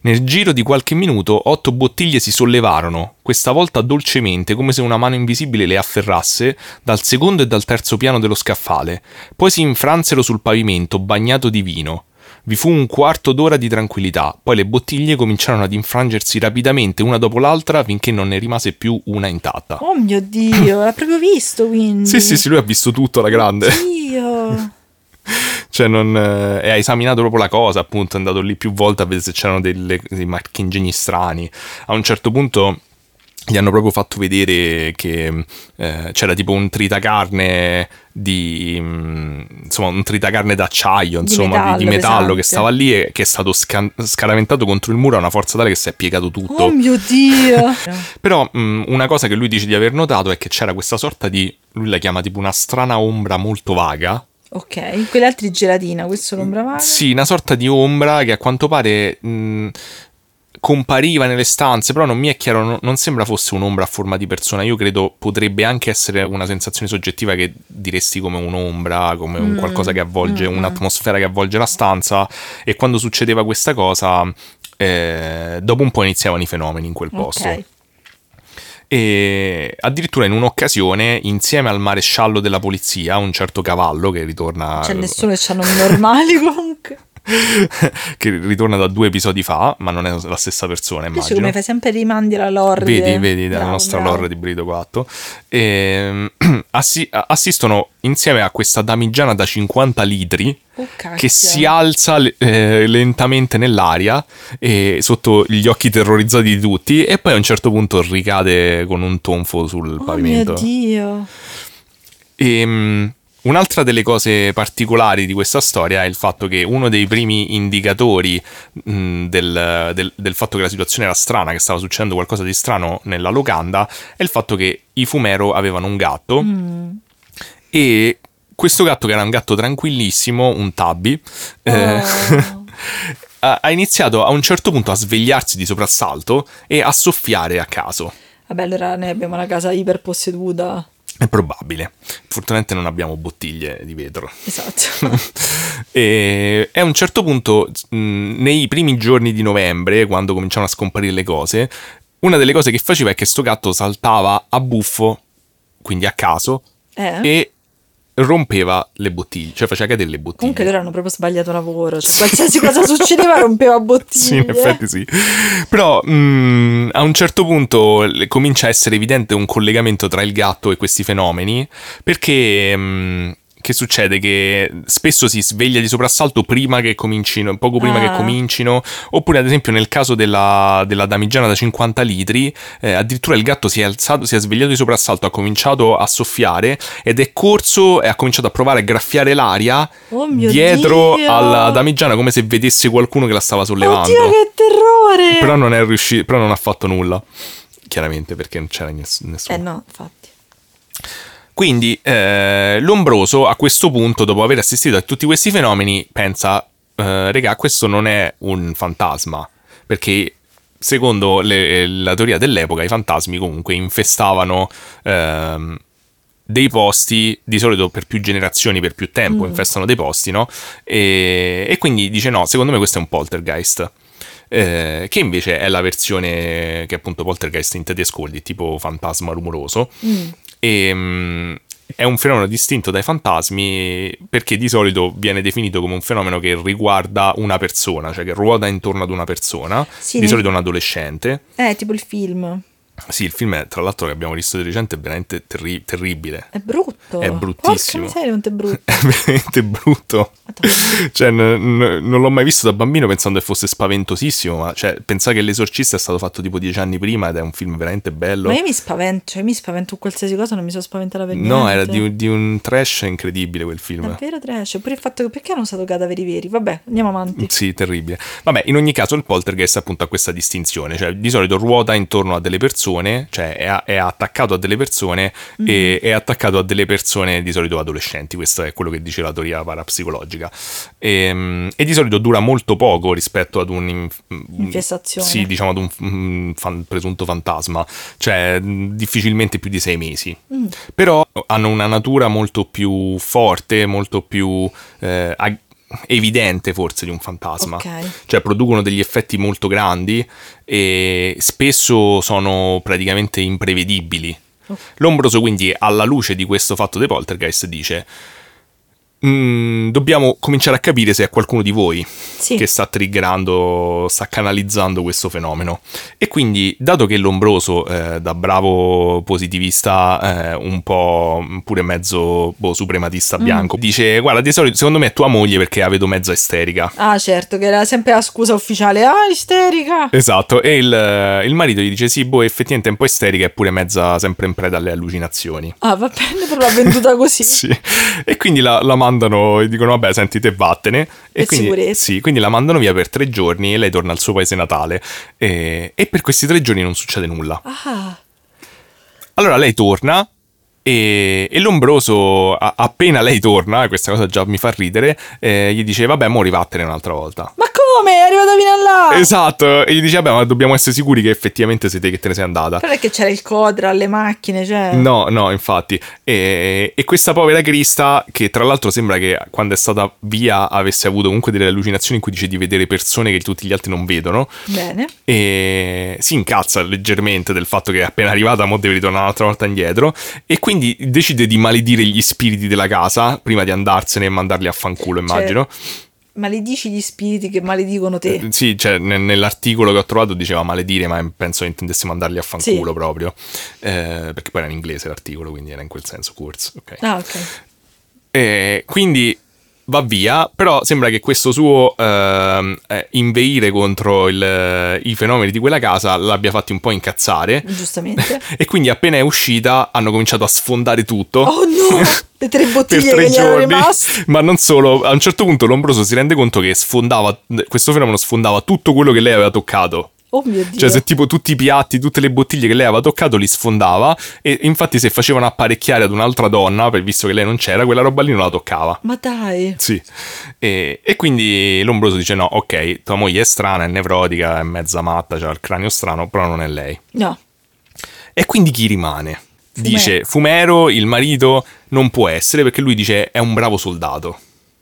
Nel giro di qualche minuto otto bottiglie si sollevarono, questa volta dolcemente, come se una mano invisibile le afferrasse, dal secondo e dal terzo piano dello scaffale. Poi si infransero sul pavimento, bagnato di vino. Vi fu un quarto d'ora di tranquillità, poi le bottiglie cominciarono ad infrangersi rapidamente una dopo l'altra finché non ne rimase più una intatta. Oh mio Dio, l'ha proprio visto quindi. sì, sì, sì, lui ha visto tutto alla grande. Dio. cioè non, eh, ha esaminato proprio la cosa, appunto, è andato lì più volte a vedere se c'erano delle, dei marchingegni strani. A un certo punto gli hanno proprio fatto vedere che eh, c'era tipo un tritacarne di mm, insomma un tritacarne d'acciaio insomma di metallo, di, di metallo che stava lì e che è stato scan- scaraventato contro il muro a una forza tale che si è piegato tutto. Oh mio dio! Però mh, mm, una cosa che lui dice di aver notato è che c'era questa sorta di lui la chiama tipo una strana ombra molto vaga. Ok, quell'altro gelatina, questo l'ombra vaga? Sì, una sorta di ombra che a quanto pare mh, mm, compariva nelle stanze, però non mi è chiaro, non, non, sembra fosse un'ombra a forma di persona. Io credo potrebbe anche essere una sensazione soggettiva che diresti come un'ombra, come un mm. qualcosa che avvolge, mm. un'atmosfera che avvolge la stanza. E quando succedeva questa cosa, eh, dopo un po' iniziavano i fenomeni in quel posto. Okay. E addirittura in un'occasione, insieme al maresciallo della polizia, un certo cavallo che ritorna. C'è nessuno che c'ha nomi normali comunque. che ritorna da due episodi fa, ma non è la stessa persona. Immagino. Dice come fai sempre rimandi alla lore. Vedi, vedi, della bravo, nostra bravo. lore di Brito 4. E, ehm, assi- assistono insieme a questa damigiana da 50 litri. Oh, che si alza eh, lentamente nell'aria e sotto gli occhi terrorizzati di tutti e poi a un certo punto ricade con un tonfo sul oh pavimento. Oh mio Dio! E, ehm, Un'altra delle cose particolari di questa storia è il fatto che uno dei primi indicatori mh, del, del, del, fatto che la situazione era strana, che stava succedendo qualcosa di strano nella locanda, è il fatto che i Fumero avevano un gatto mm. e questo gatto che era un gatto tranquillissimo, un tabby, eh, oh. eh, ha iniziato a un certo punto a svegliarsi di soprassalto e a soffiare a caso. Vabbè, allora noi abbiamo una casa iperposseduta. È probabile. Fortunatamente non abbiamo bottiglie di vetro. Esatto. e a un certo punto, nei primi giorni di novembre, quando cominciano a scomparire le cose, una delle cose che faceva è che sto gatto saltava a buffo, quindi a caso, eh? e rompeva le bottiglie, cioè faceva cadere le bottiglie. Comunque loro hanno proprio sbagliato lavoro, cioè qualsiasi cosa succedeva rompeva bottiglie. Sì, in effetti sì. Però mh, mm, a un certo punto comincia a essere evidente un collegamento tra il gatto e questi fenomeni, perché mh, mm, che succede? Che spesso si sveglia di soprassalto prima che comincino, poco prima ah. che comincino, oppure ad esempio nel caso della, della damigiana da 50 litri, eh, addirittura il gatto si è alzato, si è svegliato di soprassalto, ha cominciato a soffiare ed è corso e ha cominciato a provare a graffiare l'aria oh dietro Dio. alla damigiana come se vedesse qualcuno che la stava sollevando. Oddio che terrore! Però non è riuscito, però non ha fatto nulla, chiaramente perché non c'era nessuno. Eh no, infatti. Quindi eh, l'ombroso a questo punto, dopo aver assistito a tutti questi fenomeni, pensa, eh, regà, questo non è un fantasma, perché secondo le, la teoria dell'epoca i fantasmi comunque infestavano... Ehm, dei posti, di solito per più generazioni, per più tempo, mm. infestano dei posti, no? E, e, quindi dice: No, secondo me questo è un poltergeist. Eh, che invece è la versione che appunto poltergeist in tedesco, tipo fantasma rumoroso. Mm. E, um, è un fenomeno distinto dai fantasmi perché di solito viene definito come un fenomeno che riguarda una persona, cioè che ruota intorno ad una persona, sì, di ne... solito un adolescente. Eh, tipo il film. Sì, il film, è, tra l'altro, che abbiamo visto di recente è veramente terri- terribile. È brutto. È bruttissimo. Porca miseria, è brutto. è veramente brutto. cioè, n- n- non l'ho mai visto da bambino pensando che fosse spaventosissimo, ma cioè, pensare che L'esorcista è stato fatto tipo dieci anni prima ed è un film veramente bello. Ma io mi spavento, cioè mi spavento qualsiasi cosa, non mi sono spaventata per niente. No, era di, di, un trash incredibile quel film. È vero trash, pure il fatto che perché hanno usato cadaveri veri. Vabbè, andiamo avanti. Sì, terribile. Vabbè, in ogni caso il poltergeist appunto ha questa distinzione, cioè di solito ruota intorno a delle persone, cioè è è attaccato a delle persone mm. e è attaccato a delle persone di solito adolescenti, questo è quello che dice la teoria parapsicologica. E, ehm, e di solito dura molto poco rispetto ad un'infestazione. Sì, diciamo ad un, un fan, presunto fantasma, cioè difficilmente più di sei mesi. Mm. Però hanno una natura molto più forte, molto più... Eh, ag- evidente forse di un fantasma. Okay. Cioè producono degli effetti molto grandi e spesso sono praticamente imprevedibili. Okay. L'ombroso quindi alla luce di questo fatto dei poltergeist dice mm, dobbiamo cominciare a capire se è qualcuno di voi Sì. che sta triggerando, sta canalizzando questo fenomeno. E quindi, dato che l'ombroso, eh, da bravo positivista, eh, un po' pure mezzo boh, suprematista Mm. bianco, dice: Guarda, di solito, secondo me è tua moglie perché la vedo mezza isterica. Ah, certo, che era sempre la scusa ufficiale. Ah, isterica. Esatto, e il, il marito gli dice: Sì, boh, effettivamente è un po' isterica, è pure mezza sempre in preda alle allucinazioni. Ah, va bene, però l'ha venduta così. Sì. E quindi la, la mandano e dicono: Vabbè, senti, te vattene. E Per quindi, sicurezza. sì, quindi la mandano via per tre giorni e lei torna al suo paese natale. E, e per questi tre giorni non succede nulla. Ah, Allora lei torna. E, e l'ombroso, a- appena lei torna, questa cosa già mi fa ridere, eh, gli dice: Vabbè, mo rivattene un'altra volta. ma come? È arrivata fino a là. Esatto, e gli dice: Vabbè, ma dobbiamo essere sicuri che effettivamente sei te che te ne sei andata. Però è che c'era il codra alle macchine, cioè. No, no, infatti. E, e questa povera Crista, che tra l'altro sembra che quando è stata via avesse avuto comunque delle allucinazioni in cui dice di vedere persone che tutti gli altri non vedono, Bene. e si incazza leggermente del fatto che è appena arrivata, mo deve ritornare un'altra volta indietro, e quindi decide di maledire gli spiriti della casa prima di andarsene e mandarli a fanculo, immagino. Maledici gli spiriti che maledicono te. Eh, Sì, cioè ne- nell'articolo che ho trovato diceva maledire, ma penso intendesse mandarli a fanculo Sì. proprio. Eh, perché poi era in inglese l'articolo, quindi era in quel senso, curse. ok. Ah, ok. E quindi va via, però sembra che questo suo ehm, eh, inveire contro il- i fenomeni di quella casa l'abbia fatti un po' incazzare. Giustamente. E quindi appena è uscita hanno cominciato a sfondare tutto. Oh no! Le tre bottiglie tre che gli erano rimaste. ma non solo. A un certo punto l'ombroso si rende conto che sfondava. Questo fenomeno sfondava tutto quello che lei aveva toccato. Oh mio Dio. Cioè, se tipo tutti i piatti, tutte le bottiglie che lei aveva toccato li sfondava. E infatti, se facevano apparecchiare ad un'altra donna, per visto che lei non c'era, quella roba lì non la toccava. Ma dai. Sì. E, e quindi l'ombroso dice: No, ok, tua moglie è strana, è nevrotica, è mezza matta, ha il cranio strano, però non è lei. No. E quindi chi rimane? Dice Fumero, il marito, non può essere perché lui dice è un bravo soldato.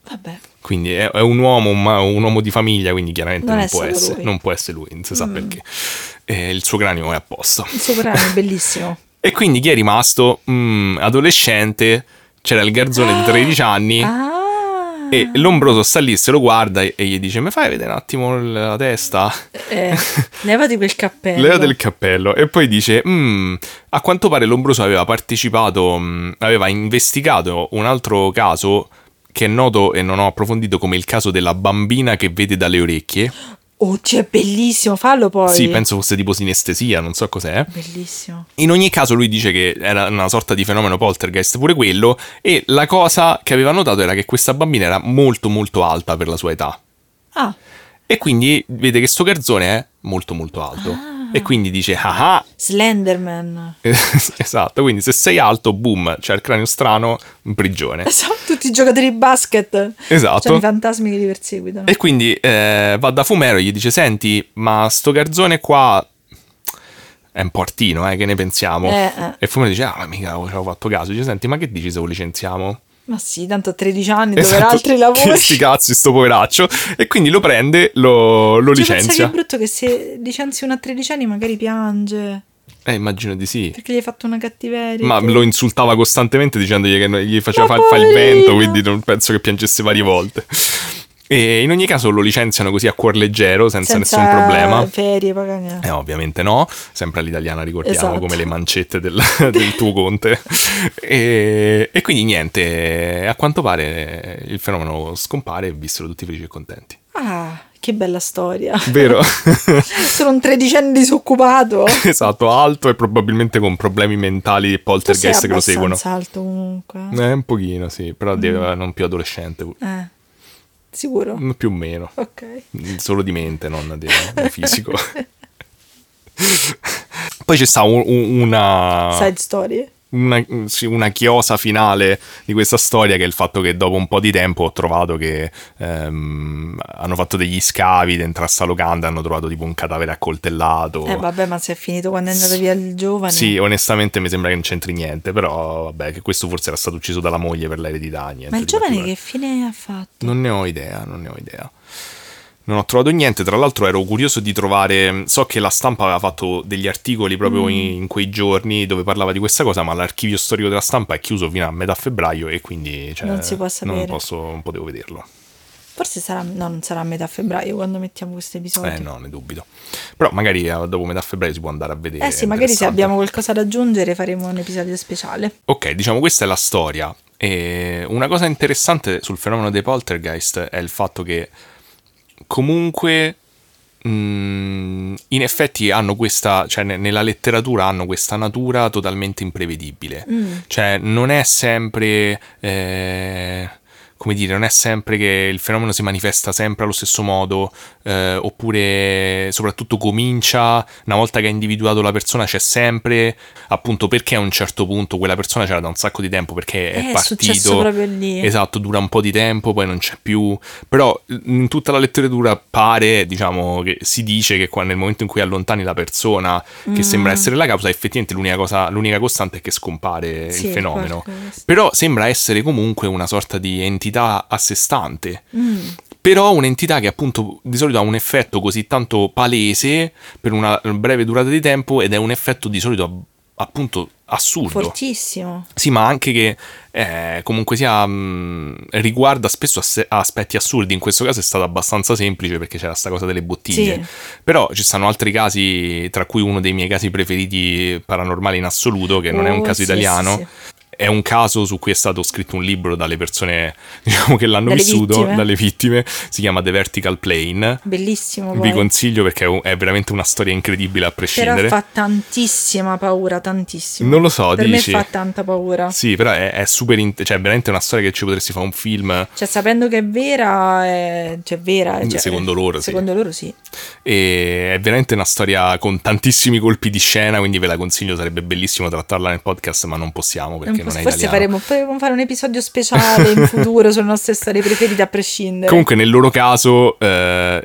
Vabbè. Quindi è, è un uomo, ma un uomo di famiglia, quindi chiaramente Non non, può essere, lui. non può essere lui, non si sa perché. E il suo cranio è a posto. Il suo cranio è bellissimo. E quindi chi è rimasto? Mm, adolescente, c'era il garzone di 13 anni. Ah. E l'ombroso sta lì, se lo guarda e, gli dice: Mi fai vedere un attimo la testa? Eh, levati quel cappello. Leva del cappello. E poi dice: "Mm, A quanto pare l'ombroso aveva partecipato, mm, aveva investigato un altro caso che è noto e non ho approfondito come il caso della bambina che vede dalle orecchie. Oddio, è bellissimo. Fallo poi. Sì, penso fosse tipo sinestesia, non so cos'è. Bellissimo. In ogni caso lui dice che era una sorta di fenomeno poltergeist pure quello e la cosa che aveva notato era che questa bambina era molto molto alta per la sua età. Ah. E quindi vede che sto garzone è molto molto alto. E quindi dice, ah ah, Slenderman. esatto, quindi se sei alto, boom, c'è il cranio strano in prigione. Sono tutti i giocatori di basket. Esatto. Sono i fantasmi che li perseguitano. E quindi eh, va da Fumero e gli dice, senti, ma sto garzone qua è un portino, eh, che ne pensiamo? Eh, eh. E Fumero dice, ah, ma mica ci avevo fatto caso. Dice, senti, ma che dici se lo licenziamo? Ma sì, tanto a 13 anni dovrà Esatto. altri lavori. Che sti cazzi, sto poveraccio. E quindi lo prende, lo, lo Cioè, pensa che licenzia. è brutto che se licenzi una a 13 anni magari piange. Eh, immagino di sì. Perché gli hai fatto una cattiveria. Ma lo insultava costantemente dicendogli che gli faceva Ma fare fa il vento, quindi non penso che piangesse varie volte. E in ogni caso lo licenziano così a cuor leggero, senza, Senza nessun problema. ferie, pagane. Eh, ovviamente no, sempre all'italiana ricordiamo Esatto. come le mancette del, del tuo conte. E, e quindi niente, a quanto pare il fenomeno scompare e vissero tutti felici e contenti. Ah, che bella storia. Vero? Sono un tredicenne disoccupato. esatto, alto e probabilmente con problemi mentali e poltergeist che lo seguono. alto comunque. Eh, un pochino, sì, però deve- non più adolescente, Eh, sicuro? più o meno. Ok. Solo di mente, non di, di fisico. Poi c'è sta un- un- una, Side story? Una, una chiosa finale di questa storia che è il fatto che dopo un po' di tempo ho trovato che ehm, hanno fatto degli scavi dentro a sta locanda hanno trovato tipo un cadavere accoltellato. Eh vabbè, ma se è finito quando è andato via il giovane. Sì, onestamente mi sembra che non c'entri niente, però vabbè, che questo forse era stato ucciso dalla moglie per l'eredità. niente Ma il giovane che fine ha fatto? Non ne ho idea, non ne ho idea. Non ho trovato niente. Tra l'altro ero curioso di trovare, so che la stampa aveva fatto degli articoli proprio mm. in, in, quei giorni dove parlava di questa cosa, ma l'archivio storico della stampa è chiuso fino a metà febbraio e quindi cioè, non si può sapere. Non, posso, non potevo vederlo. Forse sarà, no, non sarà a metà febbraio quando mettiamo questo episodio. Eh no, ne dubito. Però magari eh, dopo metà febbraio si può andare a vedere. Eh sì, magari se abbiamo qualcosa da aggiungere faremo un episodio speciale. Ok, diciamo questa è la storia. E una cosa interessante sul fenomeno dei poltergeist è il fatto che comunque mm, in effetti hanno questa, cioè nella letteratura hanno questa natura totalmente imprevedibile. Mm. Cioè non è sempre... Eh, come dire, non è sempre che il fenomeno si manifesta sempre allo stesso modo, eh, oppure soprattutto comincia, una volta che hai individuato la persona c'è sempre, appunto perché a un certo punto quella persona c'era da un sacco di tempo, perché è, è partito, proprio lì. esatto, dura un po' di tempo, poi non c'è più, però in tutta la letteratura pare, diciamo, che si dice che nel momento in cui allontani la persona che mm. sembra essere la causa, effettivamente l'unica, cosa, l'unica costante è che scompare sì, il fenomeno, però sembra essere comunque una sorta di entità un'entità a sé stante. Mm. Però un'entità che appunto di solito ha un effetto così tanto palese per una breve durata di tempo ed è un effetto di solito appunto assurdo. Fortissimo. Sì, ma anche che eh, comunque sia mh, mm, riguarda spesso ass- aspetti assurdi. In questo caso è stato abbastanza semplice perché c'era sta cosa delle bottiglie. Sì. Però ci stanno altri casi, tra cui uno dei miei casi preferiti paranormali in assoluto, che non oh, è un oh, caso sì, italiano. Sì, è un caso su cui è stato scritto un libro dalle persone diciamo, che l'hanno dalle vissuto, vittime. dalle vittime, si chiama The Vertical Plane. Bellissimo. Vi consiglio perché è veramente una storia incredibile a prescindere. Però fa tantissima paura, tantissimo. Non lo so, per dici. me fa tanta paura. Sì, però è, è super, in- cioè veramente una storia che ci potresti fare un film. Cioè sapendo che è vera, è, cioè vera. Cioè, secondo loro, secondo sì. loro sì. E è veramente una storia con tantissimi colpi di scena, quindi ve la consiglio, sarebbe bellissimo trattarla nel podcast, ma non possiamo perché non non è Forse faremo, potremmo fare un episodio speciale in futuro sulle nostre storie preferite a prescindere. Comunque nel loro caso eh,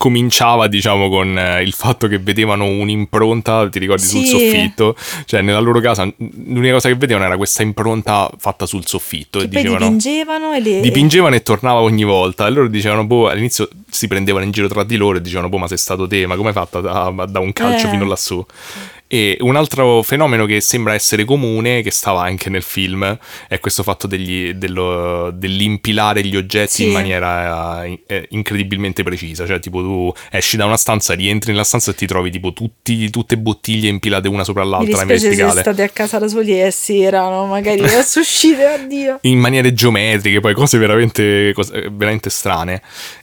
cominciava diciamo con eh, il fatto che vedevano un'impronta, ti ricordi, sì. sul soffitto? Cioè nella loro casa l'unica cosa che vedevano era questa impronta fatta sul soffitto. Che e dicevano, dipingevano e le... Dipingevano e tornava ogni volta. E loro dicevano, boh, all'inizio si prendevano in giro tra di loro e dicevano, boh, ma sei stato te, ma come hai fatto da, da un calcio eh. fino lassù? E un altro fenomeno che sembra essere comune, che stava anche nel film, è questo fatto degli, dello, dell'impilare gli oggetti sì. in maniera eh, incredibilmente precisa. Cioè, tipo, tu esci da una stanza, rientri nella stanza e ti trovi tipo tutti, tutte bottiglie impilate una sopra l'altra. Mi dispiace se state a casa da soli e si erano magari adesso uscite, oddio. In maniere geometriche, poi cose veramente, cose veramente strane.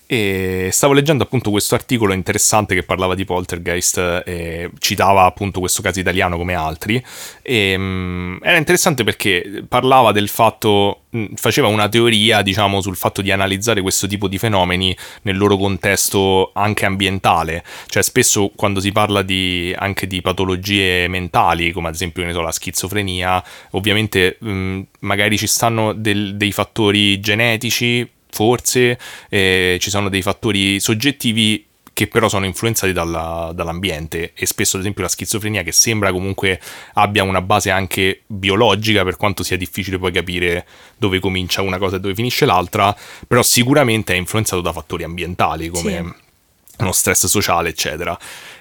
E stavo leggendo appunto questo articolo interessante che parlava di poltergeist e citava appunto questo caso italiano come altri. E, um, era interessante perché parlava del fatto, faceva una teoria diciamo sul fatto di analizzare questo tipo di fenomeni nel loro contesto anche ambientale. Cioè spesso quando si parla di, anche di patologie mentali, come ad esempio so, la schizofrenia, ovviamente um, magari ci stanno del, dei fattori genetici forse eh, ci sono dei fattori soggettivi che però sono influenzati dalla, dall'ambiente e spesso ad esempio la schizofrenia che sembra comunque abbia una base anche biologica per quanto sia difficile poi capire dove comincia una cosa e dove finisce l'altra, però sicuramente è influenzato da fattori ambientali come sì. uno stress sociale eccetera.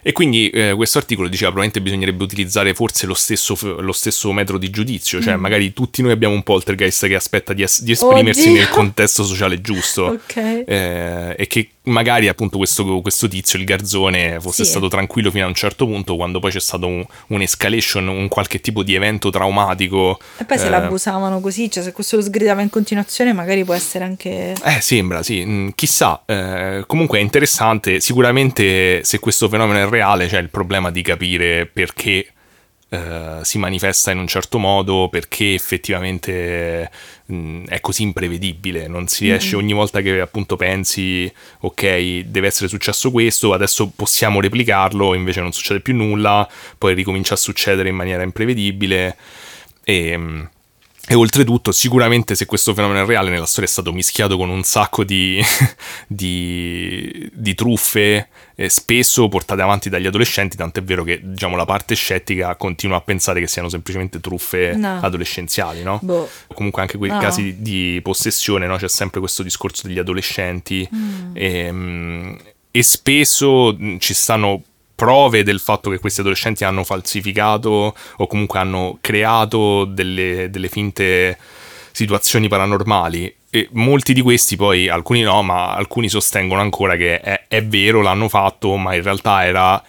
E quindi eh, questo articolo diceva probabilmente bisognerebbe utilizzare forse lo stesso, lo stesso metodo di giudizio, cioè mm. magari tutti noi abbiamo un poltergeist che aspetta di, es- di esprimersi Oddio. nel contesto sociale giusto okay. eh, e che magari appunto questo, questo, tizio, il garzone, fosse sì. stato tranquillo fino a un certo punto, quando poi c'è stato un, un'escalation, un qualche tipo di evento traumatico. E poi se eh, l'abusavano così, cioè se questo lo sgridava in continuazione magari può essere anche... Eh, sembra, sì, mm, chissà, eh, comunque è interessante, sicuramente se questo fenomeno è reale c'è il problema di capire perché Uh, si manifesta in un certo modo perché effettivamente mh, è così imprevedibile, non si riesce mm-hmm. ogni volta che appunto pensi ok deve essere successo questo, adesso possiamo replicarlo, invece non succede più nulla, poi ricomincia a succedere in maniera imprevedibile e, mm, E oltretutto, sicuramente se questo fenomeno è reale, nella storia è stato mischiato con un sacco di, di, di truffe, eh, spesso portate avanti dagli adolescenti, tant'è vero che diciamo, la parte scettica continua a pensare che siano semplicemente truffe No. adolescenziali, no? Boh. Comunque anche quei No. casi di possessione, no? C'è sempre questo discorso degli adolescenti Mm. e, mm, e spesso ci stanno prove del fatto che questi adolescenti hanno falsificato o comunque hanno creato delle, delle finte situazioni paranormali. E molti di questi poi, alcuni no, ma alcuni sostengono ancora che è, è vero, l'hanno fatto, ma in realtà era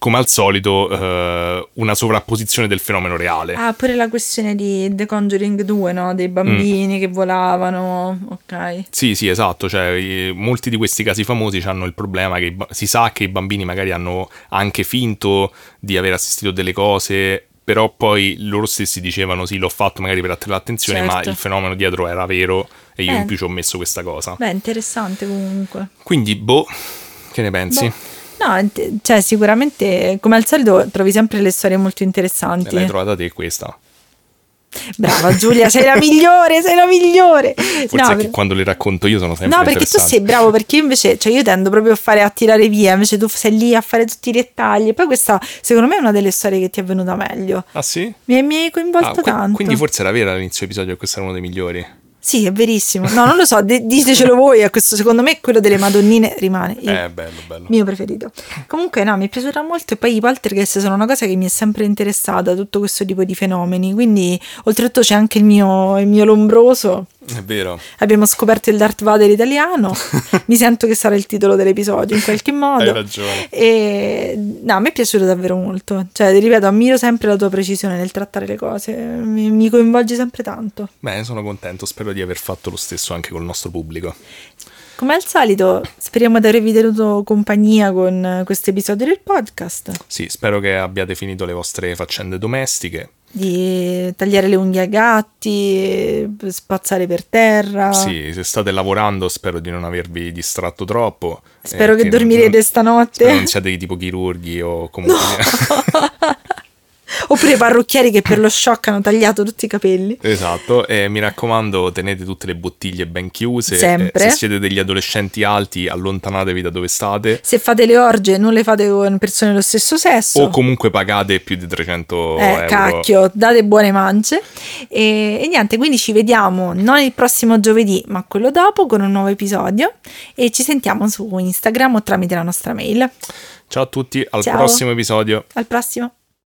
come al solito eh, una sovrapposizione del fenomeno reale. Ah, pure la questione di The Conjuring 2, no? Dei bambini Mm. che volavano. Ok. Sì, sì, esatto, cioè molti di questi casi famosi hanno il problema che si sa che i bambini magari hanno anche finto di aver assistito delle cose, però poi loro stessi dicevano sì, l'ho fatto magari per attirare l'attenzione, ma Certo. il fenomeno dietro era vero e io Eh. in più ci ho messo questa cosa. Beh, interessante comunque. Quindi, boh, che ne pensi? Boh. No, cioè sicuramente come al solito trovi sempre le storie molto interessanti. L'hai trovata te questa? Brava Giulia, sei la migliore, sei la migliore. Forse no, per- quando le racconto io sono sempre no, perché tu sei bravo, perché io invece, cioè io tendo proprio a fare a tirare via, invece tu sei lì a fare tutti i dettagli. Poi questa, secondo me, è una delle storie che ti è venuta meglio. Ah sì? Mi hai, mi hai coinvolto Ah, tanto. quindi forse era vera all'inizio episodio che questo era uno dei migliori. Sì, è verissimo. No, non lo so, de- ditecelo voi. A questo, secondo me, quello delle Madonnine rimane il Eh, bello, bello. mio preferito. Comunque, no, mi è piaciuta molto. E poi i poltergeist sono una cosa che mi è sempre interessata, tutto questo tipo di fenomeni. Quindi, oltretutto, c'è anche il mio, il mio lombroso. È vero. Abbiamo scoperto il Darth Vader italiano. mi sento che sarà il titolo dell'episodio in qualche modo. Hai ragione. E no, a me è piaciuto davvero molto. Cioè, ripeto, ammiro sempre la tua precisione nel trattare le cose. Mi, mi coinvolgi sempre tanto. Beh, sono contento, spero di aver fatto lo stesso anche col nostro pubblico. Come al solito, speriamo di avervi tenuto compagnia con questo episodio del podcast. Sì, spero che abbiate finito le vostre faccende domestiche. Di tagliare le unghie ai gatti, spazzare per terra. Sì, se state lavorando spero di non avervi distratto troppo. Spero eh, che non- dormirete non- stanotte. Spero non siate tipo chirurghi o comunque... Oppure parrucchieri che per lo shock hanno tagliato tutti i capelli. Esatto, e mi raccomando tenete tutte le bottiglie ben chiuse. Sempre. Eh, se siete degli adolescenti alti allontanatevi da dove state. Se fate le orge, non le fate con persone dello stesso sesso. O comunque pagate più di 300 Eh, euro. cacchio, date buone mance. E, e niente, quindi ci vediamo non il prossimo giovedì, ma quello dopo con un nuovo episodio. E ci sentiamo su Instagram o tramite la nostra mail. Ciao a tutti, al Ciao. prossimo episodio. Al prossimo.